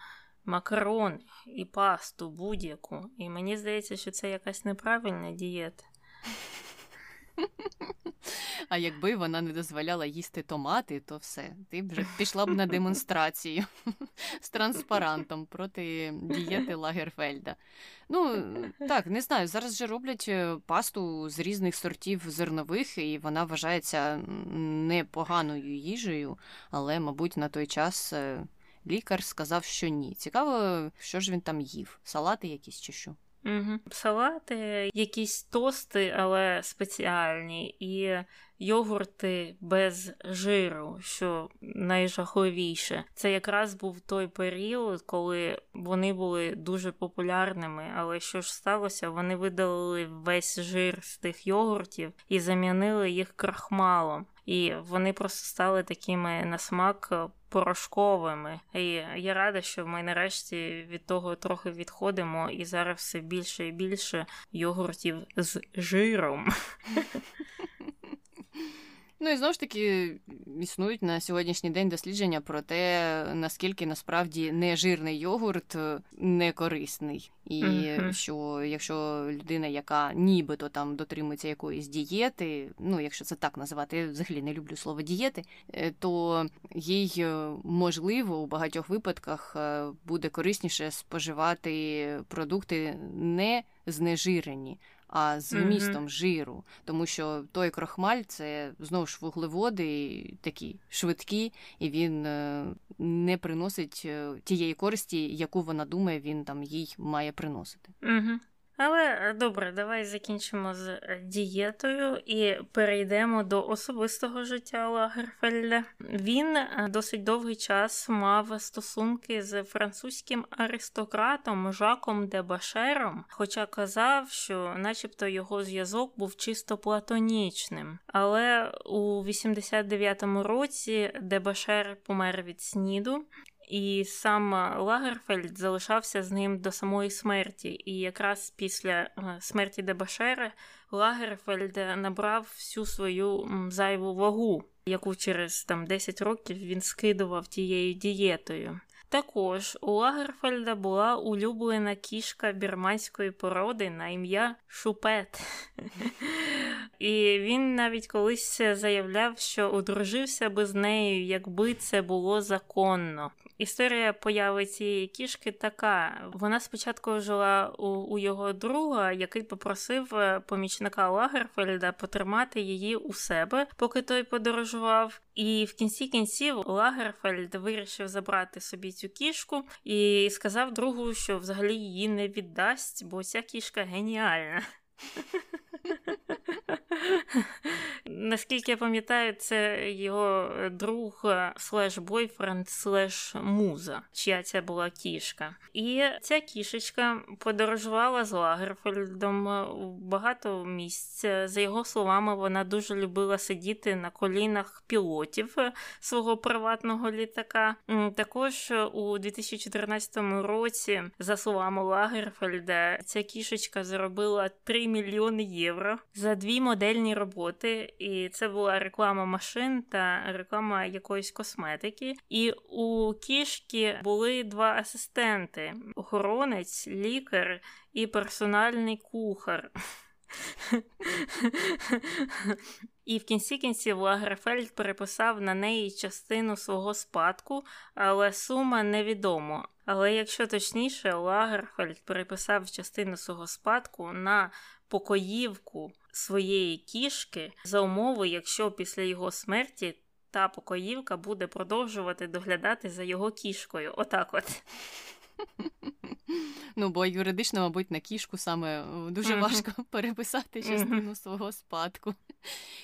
Макарони і пасту будь-яку. І мені здається, що це якась неправильна дієта. А якби вона не дозволяла їсти томати, то все, ти б вже пішла б на демонстрацію з транспарантом проти дієти Лагерфельда. Ну, так, не знаю. Зараз же роблять е, пасту з різних сортів зернових, і вона вважається непоганою їжею, але, мабуть, на той час е, лікар сказав, що ні. Цікаво, що ж він там їв? Салати якісь чи що? Угу. Салати, якісь тости, але спеціальні, і йогурти без жиру, що найжахливіше. Це якраз був той період, коли вони були дуже популярними. Але що ж сталося? Вони видалили весь жир з тих йогуртів і замінили їх крахмалом. І вони просто стали такими на смак порошковими. І я рада, що ми нарешті від того трохи відходимо, і зараз все більше і більше йогуртів з жиром. Ну і знову ж таки існують на сьогоднішній день дослідження про те, наскільки насправді нежирний йогурт е, не корисний. І uh-huh. що якщо людина, яка нібито там дотримується якоїсь дієти, ну якщо це так називати, я взагалі не люблю слово дієти, е, то їй е, можливо у багатьох випадках буде корисніше споживати продукти не знежирені а з вмістом mm-hmm. жиру, тому що той крохмаль це знову ж вуглеводи такі швидкі, і він е, не приносить е, тієї користі, яку вона думає, він там їй має приносити. Mm-hmm. Але е, добре, давай закінчимо з е, дієтою і перейдемо до особистого життя Лагерфельда. Він е, досить довгий час мав стосунки з французьким аристократом Жаком де Башером, хоча казав, що, начебто, його зв'язок був чисто платонічним. Але у 89-му році Дебашер помер від сніду, і сам Лагерфельд залишався з ним до самої смерті. І якраз після е, смерті Дебашера Лагерфельд набрав всю свою зайву вагу, яку через там 10 років він скидував тією дієтою. Також у Лагерфельда була улюблена кішка бірманської породи на ім'я Шупет. І він навіть колись заявляв, що одружився би з нею, якби це було законно. Історія появи цієї кішки така: вона спочатку жила у, у його друга, який попросив е, помічника Лагерфельда потримати її у себе, поки той подорожував. І в кінці кінців Лагерфельд вирішив забрати собі цю кішку і сказав другу, що взагалі її не віддасть, бо ця кішка геніальна. Наскільки я пам'ятаю, це його друг слеш бойфренд слеш муза, чия це була кішка. І ця кішечка подорожувала з Лагерфельдом у багато місць. За його словами, вона дуже любила сидіти на колінах пілотів свого приватного літака. Також у 2014 році, за словами Лагерфельда, ця кішечка заробила 3 мільйони євро за дві модельні роботи, і це була реклама машин та реклама якоїсь косметики. І у кішки були два асистенти: охоронець, лікар і персональний кухар. І в кінці кінців Лагерфельд переписав на неї частину свого спадку, але сума невідома. Але якщо точніше, Лагерфельд переписав частину свого спадку на покоївку своєї кішки за умови, якщо після його смерті та покоївка буде продовжувати доглядати за його кішкою. Отак от. Ну, бо юридично, мабуть, на кішку саме дуже важко переписати частину свого спадку.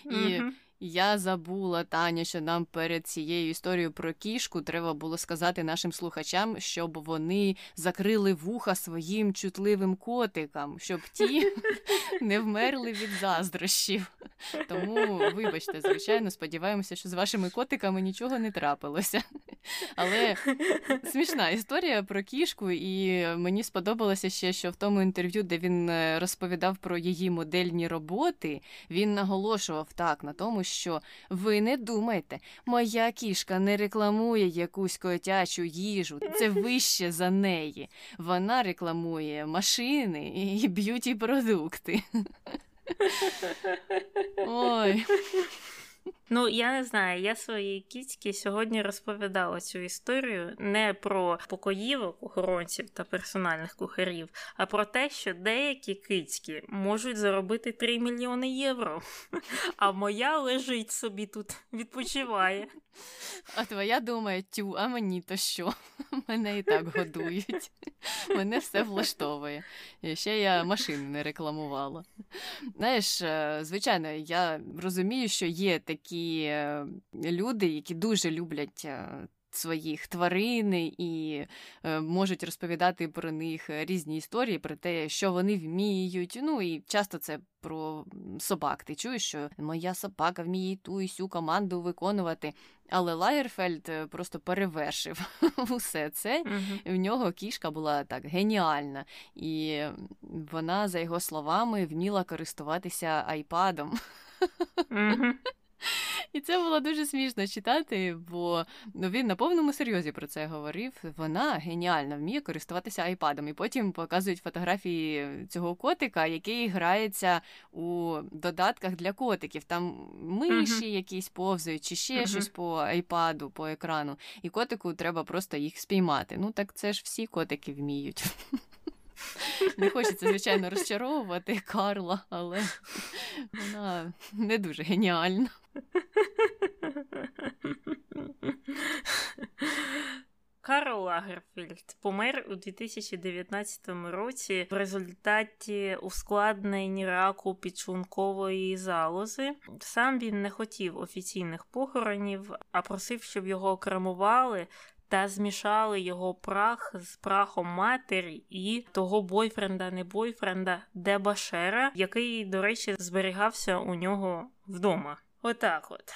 І я забула, Таня, що нам перед цією історією про кішку треба було сказати нашим слухачам, щоб вони закрили вуха своїм чутливим котикам, щоб ті не вмерли від заздрощів. Тому, вибачте, звичайно, сподіваємося, що з вашими котиками нічого не трапилося. Але смішна історія про кішку, і мені сподобалося ще, що в тому інтерв'ю, де він е, розповідав про її модельні роботи, він наголошував так на тому, що ви не думайте, моя кішка не рекламує якусь котячу їжу, це вище за неї. Вона рекламує машини і beauty продукти. Ой. Ну, я не знаю, я своїй кицьці сьогодні розповідала цю історію не про покоївок, охоронців та персональних кухарів, а про те, що деякі кицьки можуть заробити 3 мільйони євро, а моя лежить собі тут, відпочиває. А твоя думає, тю, а мені то що? Мене і так годують. Мене все влаштовує. І ще я машини не рекламувала. Знаєш, е, звичайно, я розумію, що є такі е, люди, які дуже люблять е, своїх тварин і е, можуть розповідати про них різні історії, про те, що вони вміють. Ну і часто це про собак. Ти чуєш, що моя собака вміє ту і сю команду виконувати. Але Лаєрфельд е, просто перевершив усе це. Uh-huh. В нього кішка була так геніальна, і вона, за його словами, вміла користуватися айпадом. Uh-huh. І це було дуже смішно читати, бо ну, він на повному серйозі про це говорив. Вона геніально вміє користуватися айпадом. І потім показують фотографії цього котика, який грається у додатках для котиків. Там миші uh-huh. якісь повзають, чи ще uh-huh. щось по айпаду, по екрану. І котику треба просто їх спіймати. Ну так це ж всі котики вміють. Не хочеться, звичайно, розчаровувати Карла, але вона не дуже геніальна. Карл Лагерфільд помер у 2019 році в результаті ускладнень раку підшлункової залози. Сам він не хотів офіційних похоронів, а просив, щоб його окремували та змішали його прах з прахом матері і того бойфренда, не бойфренда Дебашера, який, до речі, зберігався у нього вдома. Отак от.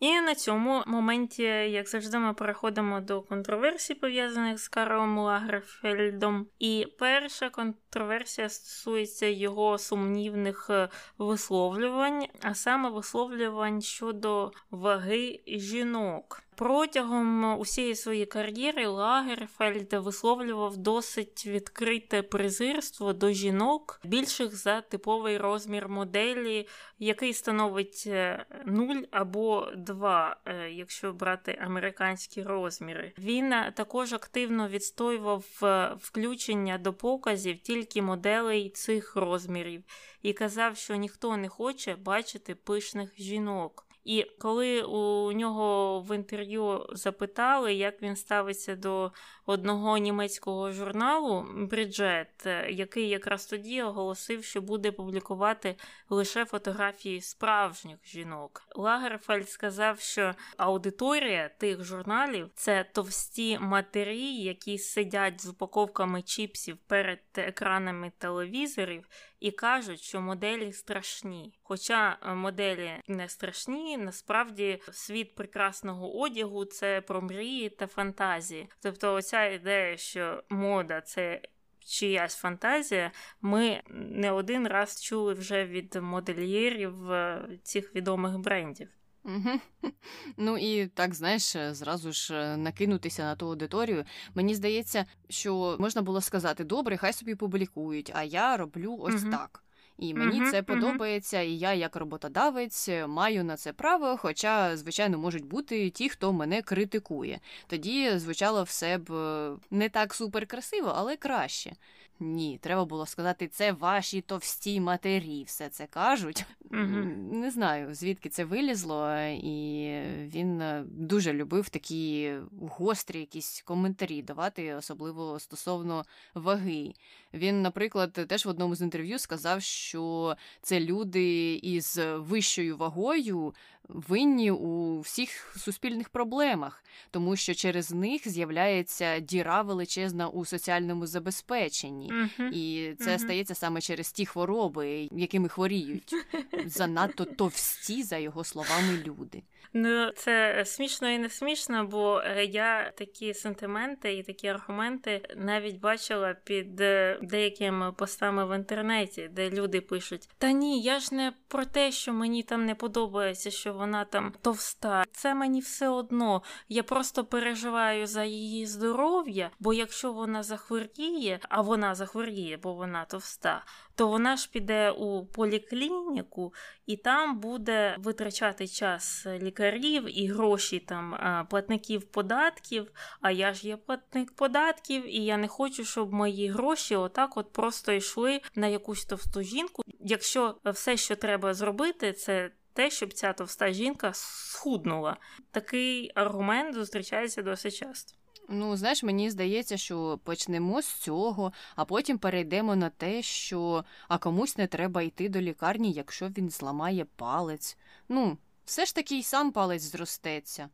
І на цьому моменті, як завжди, ми переходимо до контроверсій, пов'язаних з Карлом Лагерфельдом. І перша контроверсія стосується його сумнівних е, висловлювань, а саме висловлювань щодо ваги жінок. Протягом усієї своєї кар'єри Лагерфельд висловлював досить відкрите презирство до жінок, більших за типовий розмір моделі, який становить 0 е, або 2, е, якщо брати американські розміри. Він також активно відстоював е, включення до показів тільки моделей цих розмірів і казав, що ніхто не хоче бачити пишних жінок. І коли у нього в інтерв'ю запитали, як він ставиться до одного німецького журналу Бріджет, який якраз тоді оголосив, що буде публікувати лише фотографії справжніх жінок, Лагерфельд сказав, що аудиторія тих журналів це товсті матері, які сидять з упаковками чіпсів перед екранами телевізорів і кажуть, що моделі страшні. Хоча е, моделі не страшні, насправді світ прекрасного одягу це про мрії та фантазії. Тобто, оця ідея, що мода це. Чиясь фантазія, ми не один раз чули вже від модельєрів е, цих відомих брендів. Угу. Ну і так, знаєш, зразу ж е, накинутися на ту аудиторію. Мені здається, що можна було сказати: добре, хай собі публікують, а я роблю ось угу. так. І мені uh це подобається, і я, як роботодавець, маю на це право. Хоча, звичайно, можуть бути ті, хто мене критикує. Тоді звучало все б е, не так супер красиво, але краще. Ні, треба було сказати, це ваші товсті матері, все це кажуть. Mm-hmm. Не знаю, звідки це вилізло, і він е, дуже любив такі гострі якісь коментарі давати, особливо стосовно ваги. Він, наприклад, теж в одному з інтерв'ю сказав, що це люди із вищою вагою винні у всіх суспільних проблемах, тому що через них з'являється діра величезна у соціальному забезпеченні, uh-huh. і це uh-huh. стається саме через ті хвороби, якими хворіють занадто товсті, за його словами, люди. Ну, це смішно і не смішно, бо е, я такі сентименти і такі аргументи навіть бачила під е, деякими постами в інтернеті, де люди пишуть: Та ні, я ж не про те, що мені там не подобається, що вона там товста. Це мені все одно. Я просто переживаю за її здоров'я, бо якщо вона захворіє, а вона захворіє, бо вона товста, то вона ж піде у поліклініку і там буде витрачати час лікарів і гроші там платників податків. А я ж є платник податків, і я не хочу, щоб мої гроші отак от просто йшли на якусь товсту жінку. Якщо все, що треба зробити, це те, щоб ця товста жінка схуднула. Такий аргумент зустрічається досить часто. Ну, знаєш, мені здається, що почнемо з цього, а потім перейдемо на те, що а комусь не треба йти до лікарні, якщо він зламає палець. Ну, все ж таки й сам палець зростеться.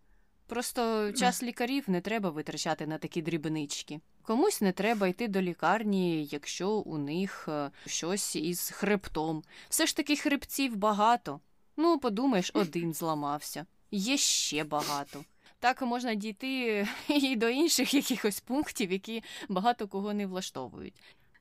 Просто час лікарів не треба витрачати на такі дрібнички. Комусь не треба йти до лікарні, якщо у них е, щось із хребтом. Все ж таки хребців багато. Ну, подумаєш, один зламався. Є ще багато. Так можна дійти і до інших якихось пунктів, які багато кого не влаштовують.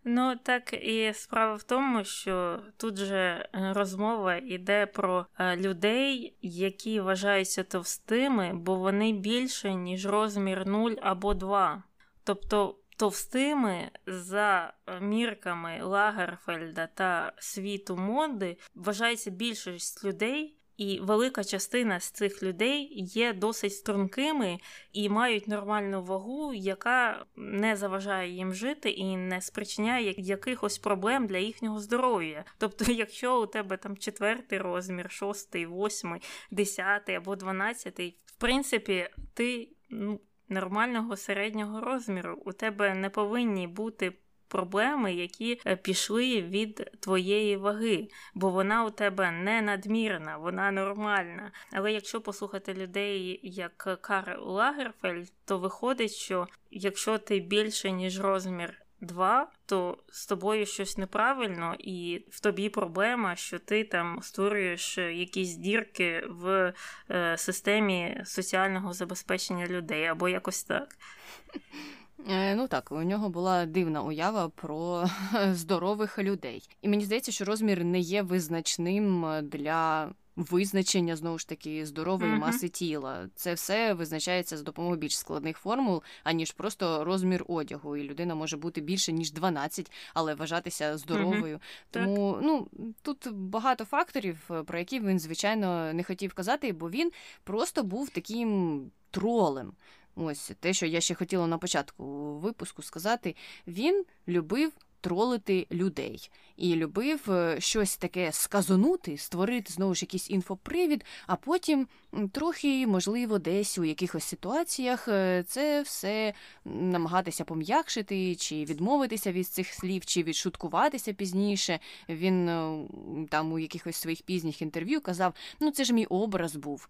Ну так і справа в тому, що тут же е, розмова йде про е, людей, які вважаються товстими, бо вони більше, ніж розмір 0 або 2. Тобто товстими за е, мірками Лагерфельда та світу моди вважається більшість людей. І велика частина з цих людей є досить стрункими і мають нормальну вагу, яка не заважає їм жити і не спричиняє якихось проблем для їхнього здоров'я. Тобто, якщо у тебе там четвертий розмір, шостий, восьмий, десятий або дванадцятий, в принципі, ти ну, нормального середнього розміру, у тебе не повинні бути проблеми, які е, пішли від твоєї ваги, бо вона у тебе не надмірна, вона нормальна. Але якщо послухати людей як Карл Лагерфельд, то виходить, що якщо ти більше ніж розмір. Два, то з тобою щось неправильно, і в тобі проблема, що ти там створюєш якісь дірки в е, системі соціального забезпечення людей або якось так. Е, ну так, у нього була дивна уява про здорових людей. І мені здається, що розмір не є визначним для визначення знову ж таки здорової uh-huh. маси тіла. Це все визначається за допомогою більш складних формул, аніж просто розмір одягу. І людина може бути більше ніж 12, але вважатися здоровою. Uh-huh. Тому так. ну тут багато факторів, про які він звичайно не хотів казати, бо він просто був таким тролем. Ось те, що я ще хотіла на початку випуску сказати, він любив тролити людей і любив е, щось таке сказонути, створити знову ж якийсь інфопривід, а потім трохи, можливо, десь у якихось ситуаціях е, це все намагатися пом'якшити, чи відмовитися від цих слів, чи відшуткуватися пізніше. Він е, там у якихось своїх пізніх інтерв'ю казав: ну це ж мій образ був,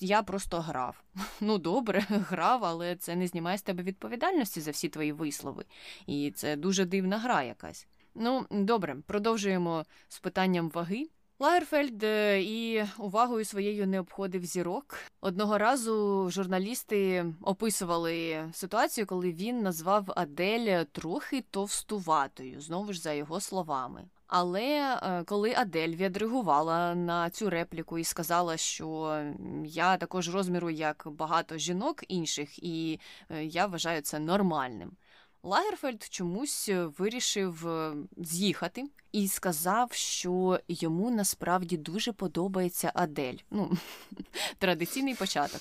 я просто грав. Ну добре, грав, але це не знімає з тебе відповідальності за всі твої вислови. І це дуже дивна гра якась. Ну, добре, продовжуємо з питанням ваги. Лагерфельд е, і увагою своєю не обходив зірок. Одного разу журналісти описували ситуацію, коли він назвав Адель трохи товстуватою, знову ж за його словами. Але е, коли Адель відреагувала на цю репліку і сказала, що я також розміру, як багато жінок інших, і е, я вважаю це нормальним. Лагерфельд чомусь е, вирішив е, з'їхати і сказав, що йому насправді дуже подобається Адель. Ну, традиційний початок.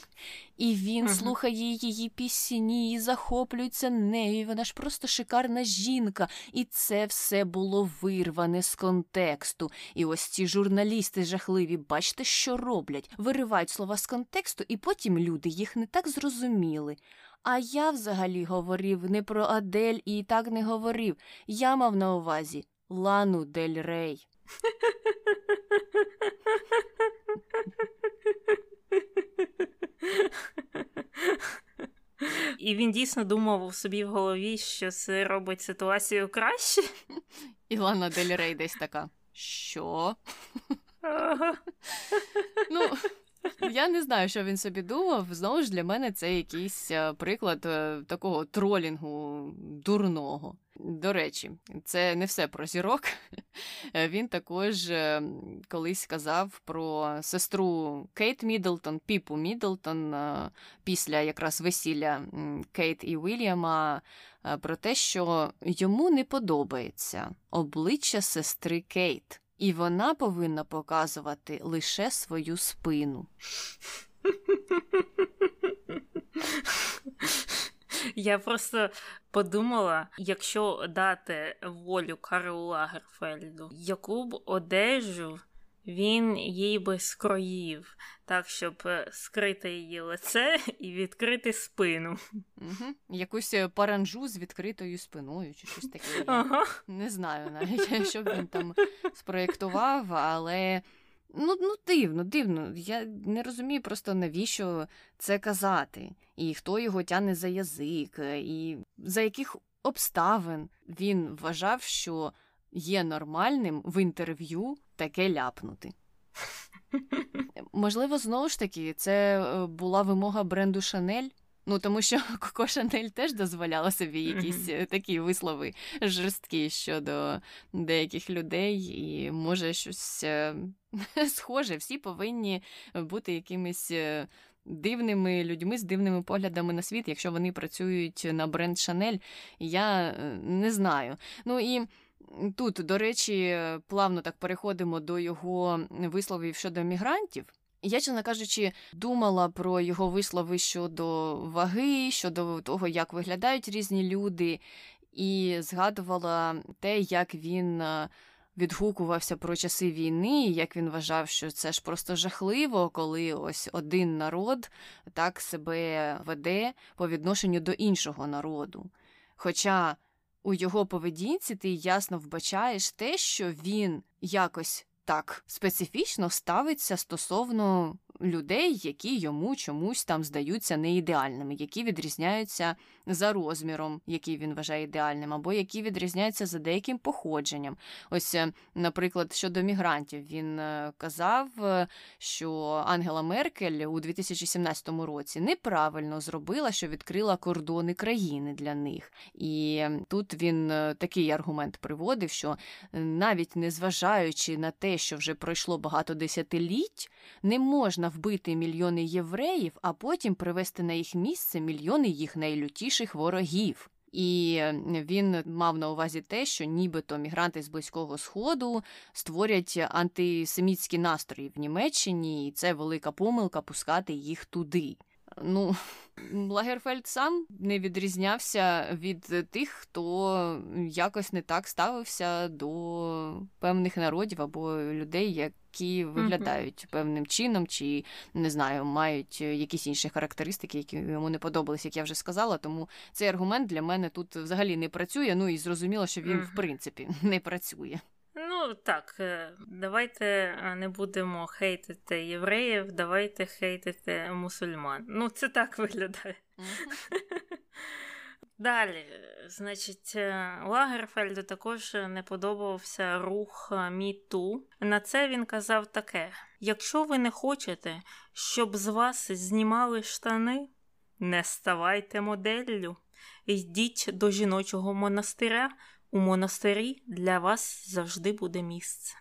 І він uh-huh. слухає її пісні і захоплюється нею. Вона ж просто шикарна жінка. І це все було вирване з контексту. І ось ці журналісти жахливі, бачите, що роблять? Виривають слова з контексту, і потім люди їх не так зрозуміли. А я взагалі говорив не про Адель і так не говорив. Я мав на увазі Лану Дель Рей. І він дійсно думав у собі в голові, що це робить ситуацію краще. І Лана Дель Рей десь така. Що? Ну, я не знаю, що він собі думав. Знову ж для мене це якийсь е, приклад е, такого тролінгу дурного. До речі, це не все про зірок. Е, він також колись сказав про сестру Кейт Мідлтон, Піпу Мідлтон, після якраз весілля Кейт і Вільяма, про те, що йому не подобається обличчя сестри Кейт і вона повинна показувати лише свою спину. Я просто подумала, якщо дати волю Карлу Лагерфельду, яку б одежу він їй би скроїв, так, щоб е, скрити її лице і відкрити спину. Угу. Якусь е, паранжу з відкритою спиною чи щось таке. Ага. Не знаю навіть, що він там спроєктував, але. Ну, ну, дивно, дивно. Я не розумію просто навіщо це казати, і хто його тяне за язик, і за яких обставин він вважав, що є нормальним в інтерв'ю таке ляпнути. Можливо, знову ж таки, це е, була вимога бренду Шанель. Ну, тому що Коко Шанель теж дозволяла собі якісь mm-hmm. такі вислови жорсткі щодо деяких людей, і може щось е, схоже. Всі повинні бути якимись дивними людьми з дивними поглядами на світ, якщо вони працюють на бренд Шанель. Я не знаю. Ну і Тут, до речі, плавно так переходимо до його висловів щодо мігрантів. Я, чесно кажучи, думала про його вислови щодо ваги, щодо того, як виглядають різні люди, і згадувала те, як він е, відгукувався про часи війни, як він вважав, що це ж просто жахливо, коли ось один народ так себе веде по відношенню до іншого народу. Хоча у його поведінці ти ясно вбачаєш те, що він якось так специфічно ставиться стосовно людей, які йому чомусь там здаються неідеальними, які відрізняються за розміром, який він вважає ідеальним, або які відрізняються за деяким походженням. Ось, е, наприклад, щодо мігрантів, він е, казав, е, що Ангела Меркель у 2017 році неправильно зробила, що відкрила кордони країни для них. І тут він такий аргумент приводив, що навіть незважаючи на те, що вже пройшло багато десятиліть, не можна вбити мільйони євреїв, а потім привести на їх місце мільйони їх найлютіших ворогів. І він мав на увазі те, що нібито мігранти з близького сходу створять антисемітські настрої в Німеччині, і це велика помилка пускати їх туди. Ну, Лагерфельд сам не відрізнявся від тих, хто якось не так ставився до певних народів або людей, які виглядають певним чином, чи не знаю, мають якісь інші характеристики, які йому не подобались, як я вже сказала. Тому цей аргумент для мене тут взагалі не працює. Ну і зрозуміло, що він в принципі не працює. Ну так, е, давайте е, не будемо хейтити євреїв, давайте хейтити мусульман. Ну, це так виглядає. Далі, значить, е, Лагерфельду також не подобався рух Міту. На це він казав таке: якщо ви не хочете, щоб з вас знімали штани, не ставайте моделлю, йдіть до жіночого монастиря. У монастирі для вас завжди буде місце.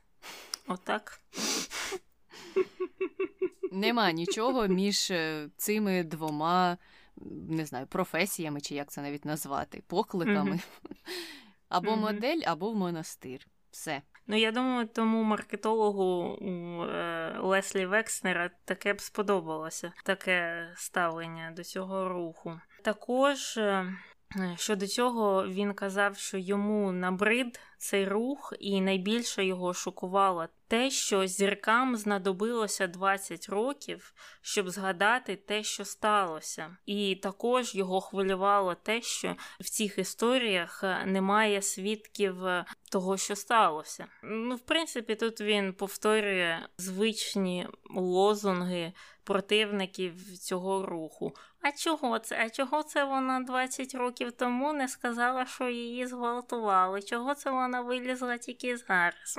Отак. Нема нічого між е, цими двома, не знаю, професіями, чи як це навіть назвати, покликами. Mm-hmm. Або mm-hmm. модель, або в монастир. Все. Ну, я думаю, тому маркетологу у е, Леслі Векснера таке б сподобалося, таке ставлення до цього руху. Також. Е, щодо цього він казав, що йому набрид цей рух, і найбільше його шокувало те, що зіркам знадобилося 20 років, щоб згадати те, що сталося. І також його хвилювало те, що в цих історіях е, немає свідків е, того, що сталося. Ну, в принципі, тут він повторює звичні лозунги противників цього руху. А чого це? А чого це вона 20 років тому не сказала, що її зґвалтували? Чого це вона вилізла тільки зараз?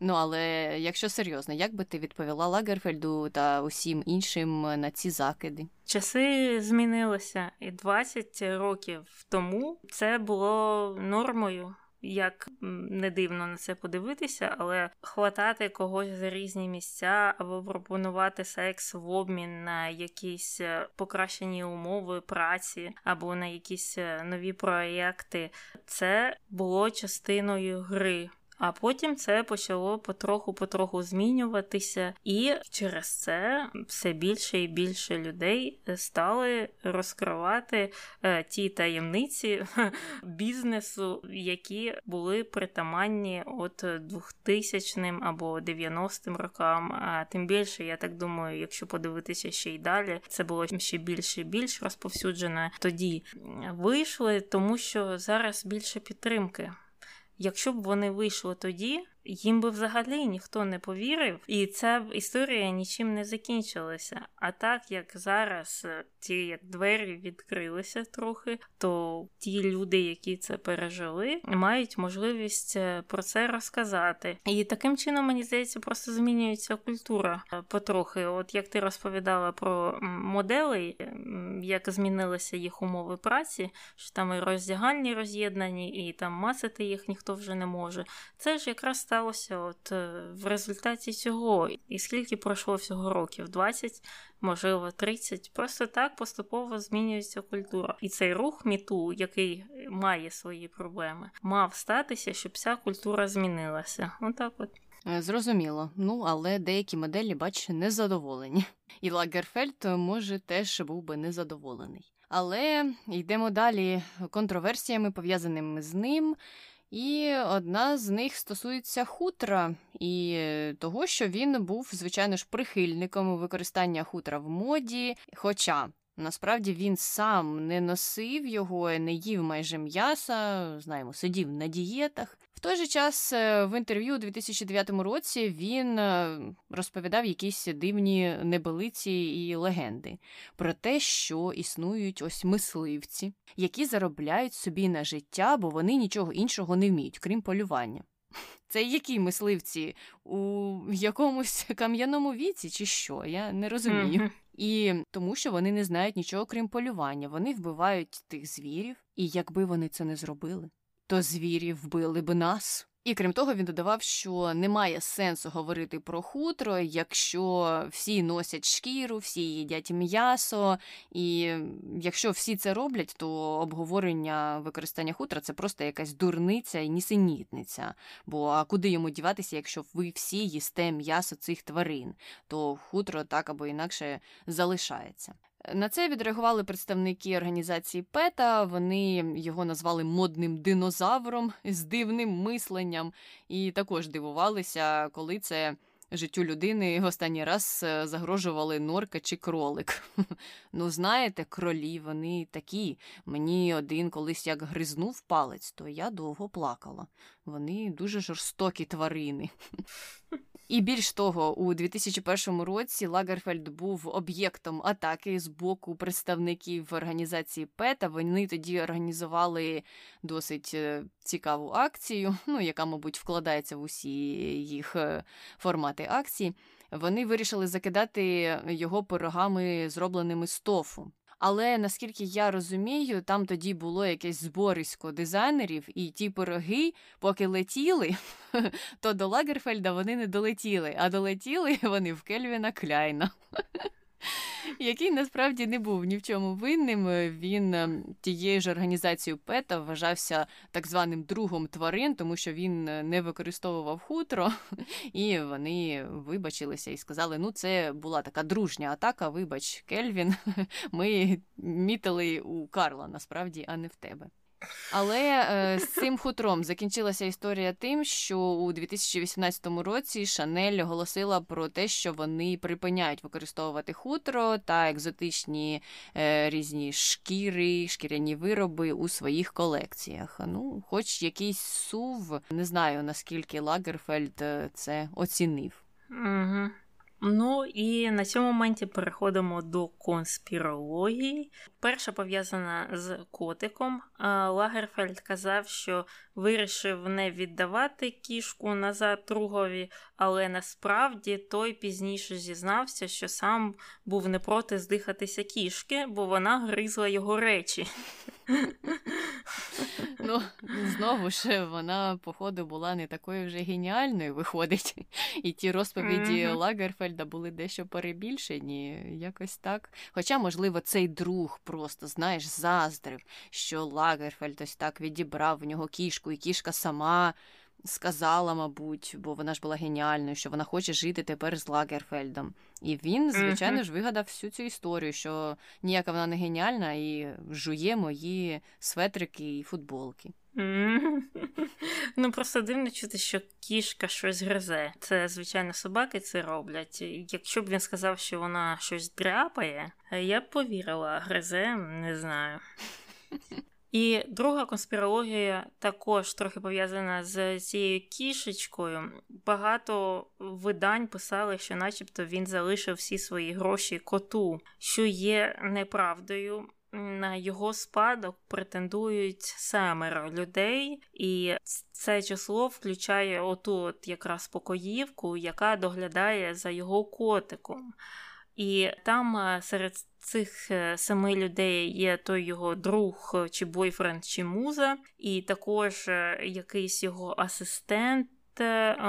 Ну, але якщо серйозно, як би ти відповіла Лагерфельду та усім іншим на ці закиди? Часи змінилися, і 20 років тому це було нормою як не дивно на це подивитися, але хватати когось за різні місця або пропонувати секс в обмін на якісь е, покращені умови праці або на якісь е, нові проєкти, це було частиною гри. А потім це почало потроху-потроху змінюватися, і через це все більше і більше людей стали розкривати е, ті таємниці бізнесу, які були притаманні от 2000-м або 90-м рокам. А тим більше, я так думаю, якщо подивитися ще й далі, це було ще більше і більш розповсюджено. Тоді вийшли, тому що зараз більше підтримки. Якщо б вони вийшли тоді, їм би взагалі ніхто не повірив, і ця історія нічим не закінчилася. А так як зараз е, ті двері відкрилися трохи, то ті люди, які це пережили, мають можливість е, про це розказати. І таким чином, мені здається, просто змінюється культура е, потрохи. От як ти розповідала про модели, як змінилися їх умови праці, що там і роздягальні роз'єднані, і там масити їх ніхто вже не може. Це ж якраз сталося от е, в результаті цього. І скільки пройшло всього років? 20, можливо, 30. Просто так поступово змінюється культура. І цей рух міту, який має свої проблеми, мав статися, щоб вся культура змінилася. Отак от. Е, зрозуміло, ну але деякі моделі, бач, незадоволені. І Лагерфельд, може, теж був би незадоволений. Але йдемо далі контроверсіями, пов'язаними з ним. І одна з них стосується хутра і того, що він був, звичайно ж, прихильником використання хутра в моді. Хоча насправді він сам не носив його, не їв майже м'яса, знаємо, сидів на дієтах той же час е, в інтерв'ю у 2009 році він е, розповідав якісь дивні небелиці і легенди про те, що існують ось мисливці, які заробляють собі на життя, бо вони нічого іншого не вміють, крім полювання. Це які мисливці у якомусь кам'яному віці, чи що? Я не розумію. Mm-hmm. І тому, що вони не знають нічого крім полювання. Вони вбивають тих звірів, і якби вони це не зробили, то звірі вбили б нас. І крім того, він додавав, що немає сенсу говорити про хутро, якщо всі носять шкіру, всі їдять м'ясо, і якщо всі це роблять, то обговорення використання хутра це просто якась дурниця і нісенітниця. Бо а куди йому діватися, якщо ви всі їсте м'ясо цих тварин, то хутро так або інакше залишається. На це відреагували представники організації ПЕТА. Вони його назвали модним динозавром з дивним мисленням, і також дивувалися, коли це життю людини останній раз е, загрожували норка чи кролик. Ну, знаєте, кролі вони такі. Мені один колись як гризнув палець, то я довго плакала. Вони дуже жорстокі тварини. І більш того, у 2001 році Лагерфельд був об'єктом атаки з боку представників організації ПЕТА. Вони тоді організували досить е, цікаву акцію, ну яка, мабуть, вкладається в усі їх е, формати акції. Вони вирішили закидати його пирогами, зробленими з тофу. Але наскільки я розумію, там тоді було якесь зборисько дизайнерів, і ті пироги, поки летіли, то до Лагерфельда вони не долетіли, а долетіли вони в Кельвіна Кляйна який насправді не був ні в чому винним. Він ем, тією ж організацією ПЕТА вважався так званим другом тварин, тому що він е, не використовував хутро, і вони вибачилися і сказали: ну, це була така дружня атака. Вибач, Кельвін. Ми мітили у Карла насправді, а не в тебе. Але е, з цим хутром закінчилася історія тим, що у 2018 році Шанель оголосила про те, що вони припиняють використовувати хутро та екзотичні е, різні шкіри, шкіряні вироби у своїх колекціях. Ну, хоч якийсь сув, не знаю наскільки Лагерфельд е, це оцінив. Угу. Ну і на цьому моменті переходимо до конспірології. Перша пов'язана з котиком. Лагерфельд казав, що вирішив не віддавати кішку назад другові, але насправді той пізніше зізнався, що сам був не проти здихатися кішки, бо вона гризла його речі. Ну, знову ж, вона, походу, була не такою вже геніальною, виходить. І ті розповіді mm-hmm. Лагерфельда були дещо перебільшені, якось так. Хоча, можливо, цей друг просто, знаєш, заздрив, що Лагерфельд ось так відібрав в нього кішку, і кішка сама сказала, мабуть, бо вона ж була геніальною, що вона хоче жити тепер з Лагерфельдом. І він, звичайно ж, вигадав всю цю історію, що ніяка вона не геніальна, і жує мої светрики і футболки. Ну просто дивно чути, що кішка щось гризе. Це, звичайно, собаки це роблять. Якщо б він сказав, що вона щось дряпає, я б повірила, гризе, не знаю. І друга конспірологія також трохи пов'язана з цією кішечкою. Багато видань писали, що, начебто, він залишив всі свої гроші коту, що є неправдою. На його спадок претендують семеро людей, і це число включає оту от якраз покоївку, яка доглядає за його котиком. І там е, серед цих е, семи людей є той його друг, е, чи бойфренд, чи муза, і також якийсь його асистент.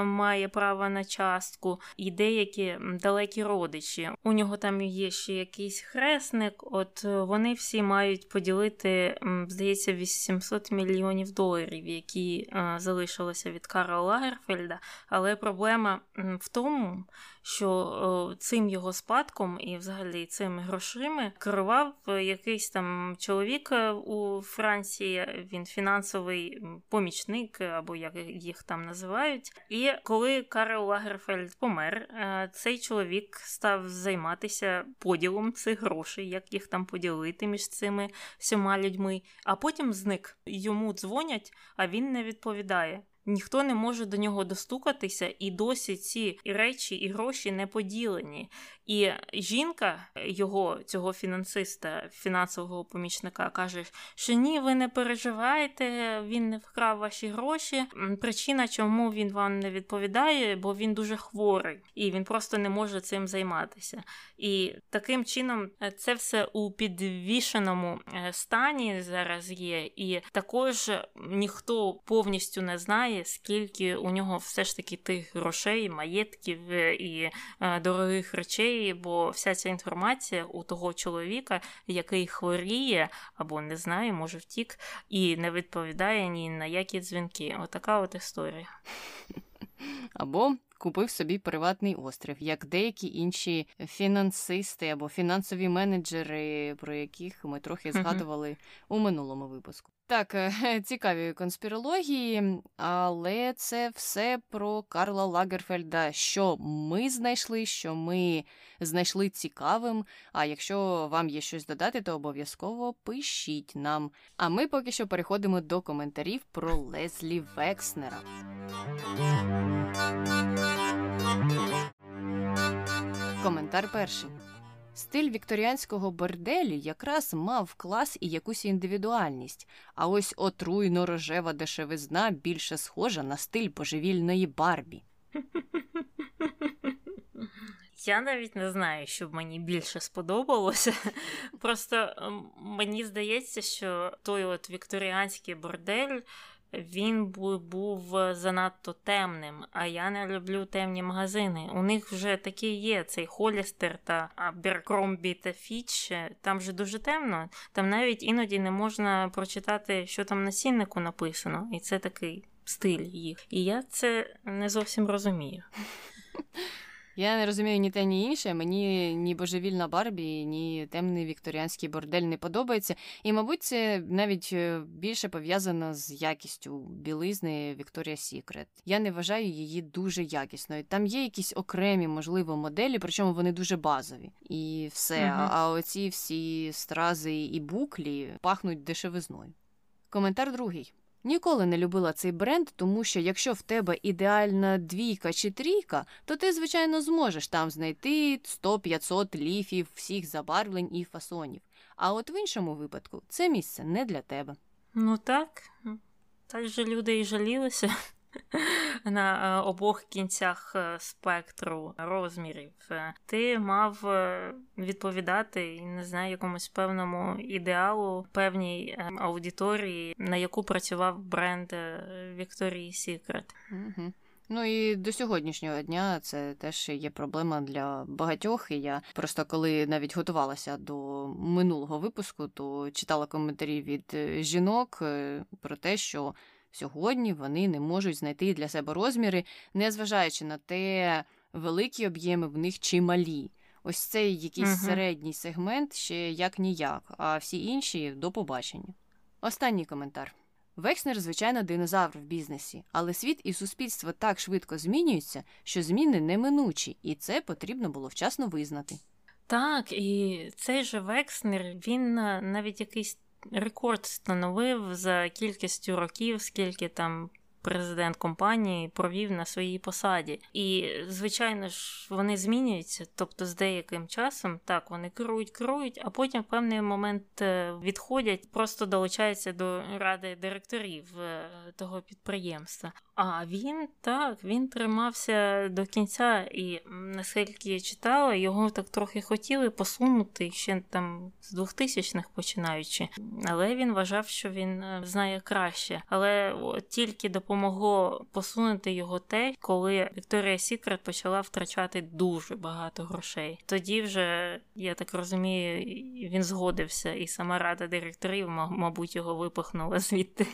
Має право на частку, і деякі далекі родичі. У нього там є ще якийсь хресник. От вони всі мають поділити, здається, 800 мільйонів доларів, які залишилися від Карла Лагерфельда. Але проблема в тому, що цим його спадком і взагалі цими грошима керував якийсь там чоловік е, у Франції. Він фінансовий помічник, або як їх там називають. І коли Карл Лагерфельд помер, е, цей чоловік став займатися поділом цих грошей, як їх там поділити між цими всіма людьми, а потім зник. Йому дзвонять, а він не відповідає ніхто не може до нього достукатися, і досі ці речі і гроші не поділені. І жінка його, цього фінансиста, фінансового помічника, каже, що ні, ви не переживайте, він не вкрав ваші гроші. Причина, чому він вам не відповідає, бо він дуже хворий і він просто не може цим займатися. І таким чином е, це все у підвішеному е, стані зараз є, і також ніхто повністю не знає знає, скільки у нього все ж таки тих грошей, маєтків е, і е, дорогих речей, бо вся ця інформація у того чоловіка, який хворіє або не знає, може втік, і не відповідає ні на які дзвінки. Отака от історія. Або купив собі приватний острів, як деякі інші фінансисти або фінансові менеджери, про яких ми трохи згадували у минулому випуску. Так, е, цікаві конспірології, але це все про Карла Лагерфельда, що ми знайшли, що ми знайшли цікавим. А якщо вам є щось додати, то обов'язково пишіть нам. А ми поки що переходимо до коментарів про Лезлі Векснера. Коментар перший. Стиль вікторіанського борделі якраз мав клас і якусь індивідуальність, а ось отруйно рожева дешевизна більше схожа на стиль божевільної Барбі. Я навіть не знаю, що мені більше сподобалося. Просто мені здається, що той от вікторіанський бордель він був занадто темним, а я не люблю темні магазини. У них вже такі є: цей Холістер та Аберкромбі та Фіч. Там вже дуже темно. Там навіть іноді не можна прочитати, що там на ціннику написано, і це такий стиль їх. І я це не зовсім розумію. Я не розумію ні те, ні інше. Мені ні божевільна Барбі, ні темний вікторіанський бордель не подобається. І, мабуть, це навіть е, більше пов'язано з якістю білизни Вікторія Сікрет. Я не вважаю її дуже якісною. Там є якісь окремі, можливо, моделі, причому вони дуже базові. І все. Uh-huh. А оці всі стрази і буклі пахнуть дешевизною. Коментар другий. Ніколи не любила цей бренд, тому що якщо в тебе ідеальна двійка чи трійка, то ти, звичайно, зможеш там знайти 100-500 ліфів всіх забарвлень і фасонів. А от в іншому випадку це місце не для тебе. Ну так, так же люди і жалілися на е, обох кінцях е, спектру розмірів. Е, ти мав відповідати не знаю, якомусь певному ідеалу, певній аудиторії, на яку працював бренд Secret. Угу. Ну і до сьогоднішнього дня це теж є проблема для багатьох. І я просто коли навіть готувалася до минулого випуску, то читала коментарі від жінок про те, що Сьогодні вони не можуть знайти для себе розміри, незважаючи на те, великі об'єми в них чи малі. Ось цей якийсь uh середній сегмент ще як ніяк, а всі інші до побачення. Останній коментар. Векснер, звичайно, динозавр в бізнесі, але світ і суспільство так швидко змінюються, що зміни неминучі, і це потрібно було вчасно визнати. Так, і цей же Векснер, він навіть якийсь рекорд встановив за кількістю років, скільки там президент компанії провів на своїй посаді. І, звичайно ж, вони змінюються. Тобто, з деяким часом так вони керують, керують, а потім в певний момент е, відходять, просто долучаються до ради директорів е, того підприємства. А він так, він тримався до кінця, і наскільки я читала, його так трохи хотіли посунути ще там з 2000-х починаючи. Але він вважав, що він е, знає краще. Але тільки допомогло посунути його те, коли Вікторія Сікрет почала втрачати дуже багато грошей. Тоді вже, я так розумію, він згодився, і сама рада директорів, мабуть, його випихнула звідти.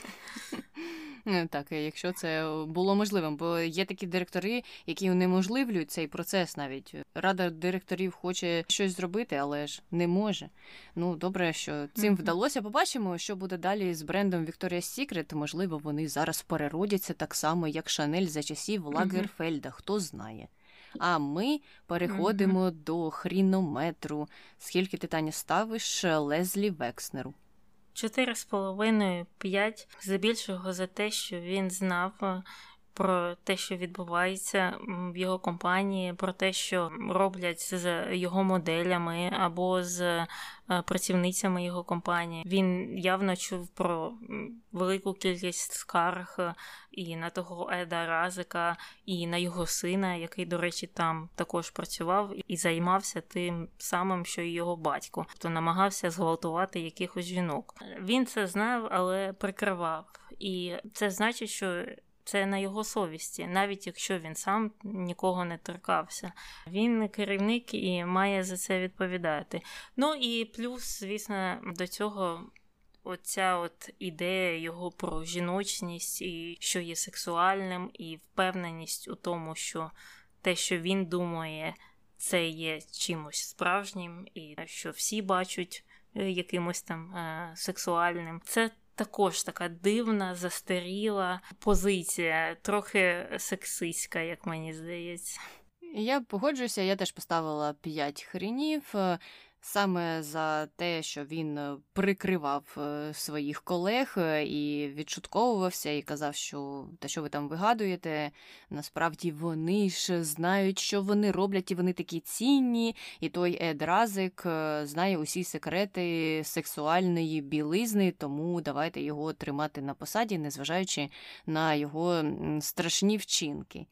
Е, так, якщо це було можливим, бо є такі директори, які унеможливлюють цей процес навіть. Рада директорів хоче щось зробити, але ж не може. Ну, добре, що цим вдалося. Побачимо, що буде далі з брендом Victoria's Secret. Можливо, вони зараз переродяться так само, як Шанель за часів Лагерфельда, хто знає. А ми переходимо mm-hmm. до хрінометру. Скільки ти Таня ставиш Лезлі Векснеру? Чотири з половиною п'ять здебільшого за те, що він знав е, про те, що відбувається в його компанії, про те, що роблять з його моделями або з е, працівницями його компанії. Він явно чув про велику кількість скарг е, і на того Еда Разика, і на його сина, який, до речі, там також працював і займався тим самим, що й його батько, хто намагався зґвалтувати якихось жінок. Він це знав, але прикривав. І це значить, що Це на його совісті, навіть якщо він сам нікого не торкався. Він керівник і має за це відповідати. Ну і плюс, звісно, до цього. Оця от ідея його про жіночність, і що є сексуальним, і впевненість у тому, що те, що він думає, це є чимось справжнім, і що всі бачать е, якимось там е- сексуальним. Це також така дивна, застаріла позиція, трохи сексистська, як мені здається. Я погоджуюся, я теж поставила п'ять хренів. Саме за те, що він е, прикривав е, своїх колег е, і відшутковувався, і казав, що те, що ви там вигадуєте, насправді вони ж знають, що вони роблять, і вони такі цінні. І той Ед Разик знає усі секрети сексуальної білизни, тому давайте його тримати на посаді, незважаючи на його страшні вчинки.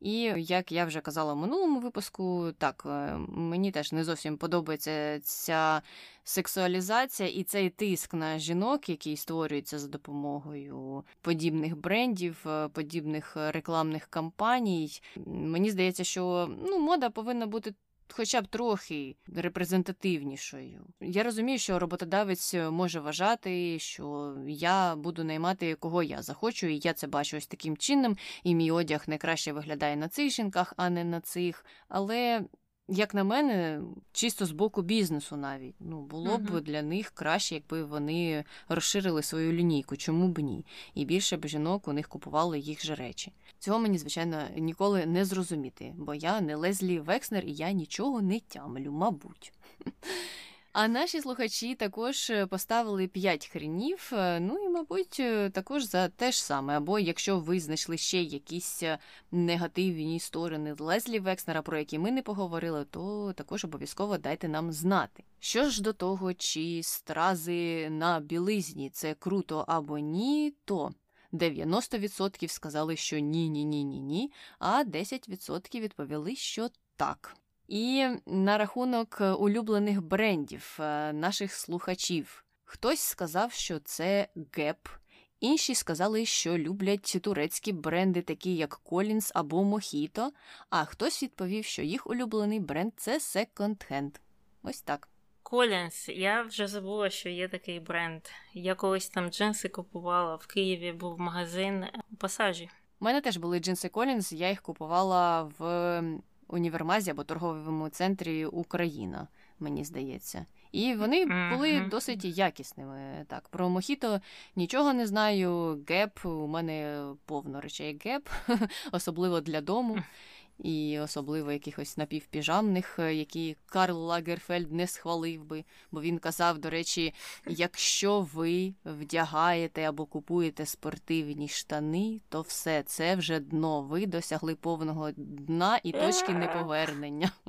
І як я вже казала в минулому випуску, так е, мені теж не зовсім подобається ця сексуалізація і цей тиск на жінок, який створюється за допомогою подібних брендів, е, подібних рекламних кампаній. Мені здається, що ну, мода повинна бути хоча б трохи репрезентативнішою. Я розумію, що роботодавець може вважати, що я буду наймати кого я захочу, і я це бачу ось таким чином, і мій одяг найкраще виглядає на цих жінках, а не на цих. Але як на мене, чисто з боку бізнесу навіть ну було б uh-huh. для них краще, якби вони розширили свою лінійку, чому б ні, і більше б жінок у них купували їх же речі. Цього мені звичайно ніколи не зрозуміти, бо я не Лезлі Векснер і я нічого не тямлю, мабуть. А наші слухачі також е, поставили 5 хренів. Е, ну і, мабуть, е, також за те ж саме. Або якщо ви знайшли ще якісь негативні сторони Лезлі Векснера, про які ми не поговорили, то також обов'язково дайте нам знати. Що ж до того, чи стрази на білизні це круто або ні, то. 90% сказали, що ні, ні, ні, ні, ні, а 10% відповіли, що так. І на рахунок е, улюблених брендів е, наших слухачів. Хтось сказав, що це геп, інші сказали, що люблять турецькі бренди, такі як Collins або Mojito, а хтось відповів, що їх улюблений бренд це Second Hand. Ось так. Колінс, я вже забула, що є такий бренд. Я колись там джинси купувала в Києві, був магазин у Пасажі. У мене теж були джинси Colin's, я їх купувала в універмазі або торговому центрі Україна, мені здається. І вони були mm-hmm. досить якісними. Так, про Мохіто нічого не знаю. Gap у мене повно речей Gap, особливо для дому і особливо якихось напівпіжамних, е, які Карл Лагерфельд не схвалив би, бо він казав, до речі, якщо ви вдягаєте або купуєте спортивні штани, то все це вже дно. Ви досягли повного дна і точки неповернення.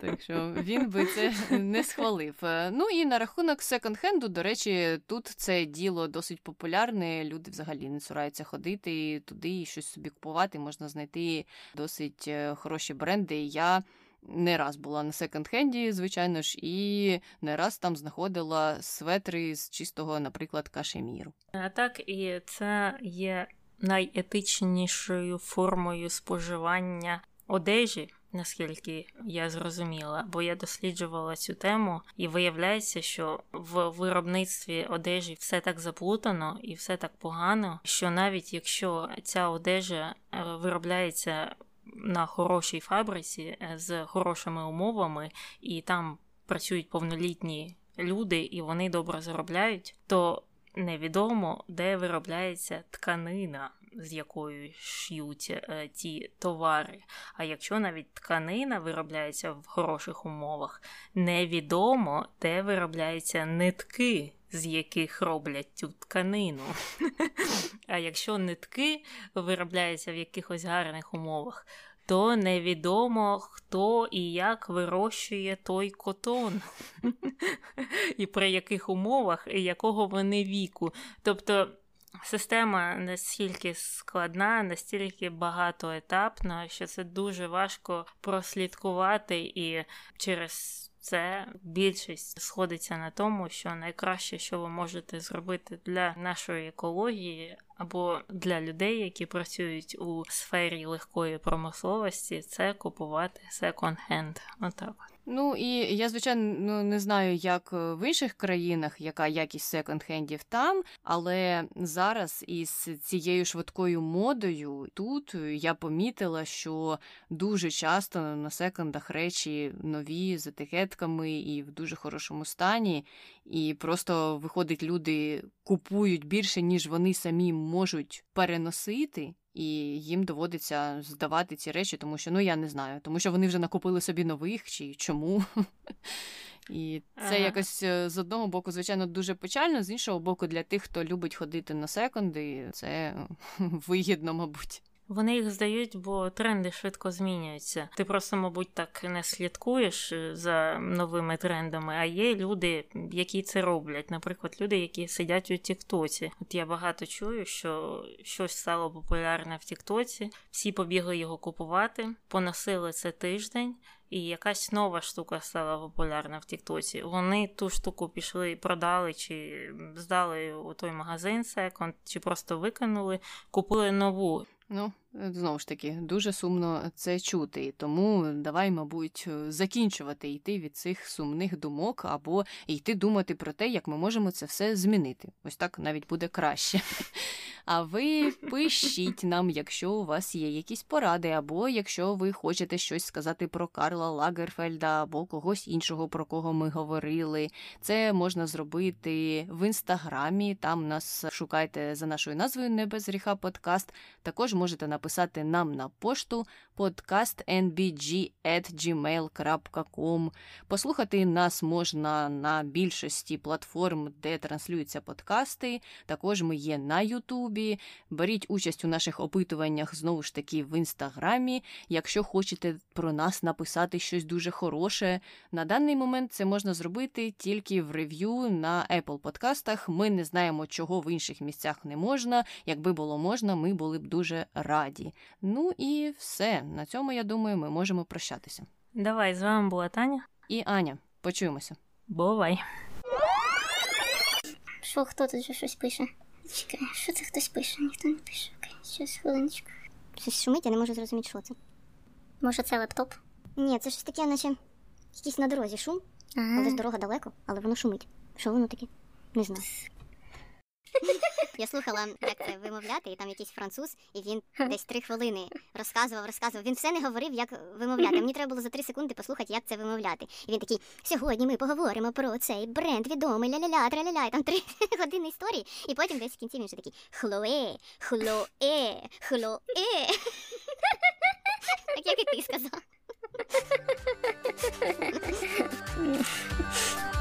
Так що він би це не схвалив. Е, ну і на рахунок секонд-хенду, до речі, тут це діло досить популярне. Люди взагалі не цураються ходити туди і щось собі купувати. Можна знайти досить е, хороші бренди. Я не раз була на секонд-хенді, звичайно ж, і не раз там знаходила светри з чистого, наприклад, кашеміру. Так і це є найетичнішою формою споживання одежі наскільки я зрозуміла, бо я досліджувала цю тему, і виявляється, що в виробництві одежі все так заплутано і все так погано, що навіть якщо ця одежа е, виробляється на хорошій фабриці е, з хорошими умовами, і там працюють повнолітні люди, і вони добре заробляють, то невідомо, де виробляється тканина з якою ш'ють е, ті товари. А якщо навіть тканина виробляється в хороших умовах, невідомо, де виробляються нитки. З яких роблять цю тканину. А якщо нитки виробляються в якихось гарних умовах, то невідомо, хто і як вирощує той котон, і при яких умовах, і якого вони віку. Тобто Система настільки складна, настільки багатоетапна, що це дуже важко прослідкувати і через це більшість сходиться на тому, що найкраще, що ви можете зробити для нашої екології. Або для людей, які працюють у сфері легкої промисловості, це купувати секонд-хенд. Отак. Ну і я, звичайно, ну, не знаю, як е, в інших країнах, яка якість секонд-хендів там, але зараз із цією швидкою модою тут я помітила, що дуже часто на секондах речі нові з етикетками і в дуже хорошому стані. І просто виходить, люди купують більше, ніж вони самі можуть переносити і їм доводиться здавати ці речі, тому що ну я не знаю, тому що вони вже накупили собі нових чи чому. І це ага. якось е, з одного боку, звичайно, дуже печально, з іншого боку, для тих, хто любить ходити на секонди, це вигідно, мабуть. Вони їх здають, бо тренди швидко змінюються. Ти просто, мабуть, так не слідкуєш е, за новими трендами. А є люди, які це роблять. Наприклад, люди, які сидять у Тіктоці. От я багато чую, що щось стало популярне в Тіктоці. Всі побігли його купувати, поносили це тиждень. І якась нова штука стала популярна в Тіктоці. Вони ту штуку пішли, продали, чи здали у той магазин секонд, чи просто викинули, купили нову. Ну, знову ж таки, дуже сумно це чути. Тому давай, мабуть, закінчувати йти від цих сумних думок або йти думати про те, як ми можемо це все змінити. Ось так навіть буде краще. А ви пишіть нам, якщо у вас є якісь поради, або якщо ви хочете щось сказати про Карла Лагерфельда або когось іншого, про кого ми говорили. Це можна зробити в інстаграмі. Там нас шукайте за нашою назвою «Не без гріха подкаст. Також можете написати написати нам на пошту podcastnbg.gmail.com. Послухати нас можна на більшості платформ, де транслюються подкасти. Також ми є на Ютубі. Беріть участь у наших опитуваннях знову ж таки в інстаграмі. Якщо хочете про нас написати щось дуже хороше. На даний момент це можна зробити тільки в рев'ю на Apple подкастах. Ми не знаємо, чого в інших місцях не можна. Якби було можна, ми були б дуже раді. Ну і все. На цьому, я думаю, ми можемо прощатися. Давай, з вами була Таня і Аня. Почуємося. Бувай. Що, хто тут вже щось пише? Чекай, що це хтось пише? Ніхто не пише. Окей, щось хвилиночку. Щось шумить, я не можу зрозуміти, що це. Може, це лептоп? Ні, це щось таке, наче якийсь на дорозі шум, ага. але з дорога далеко, але воно шумить. Що воно таке? Не знаю. Я слухала, як це вимовляти, і там якийсь француз, і він десь три хвилини розказував, розказував. Він все не говорив, як вимовляти. Мені треба було за три секунди послухати, як це вимовляти. І він такий: сьогодні ми поговоримо про цей бренд відомий ля-ля-ля, траля-ля, і там три години історії. І потім десь в кінці він вже такий хлое, хлое, хлое. Так як і ти сказав.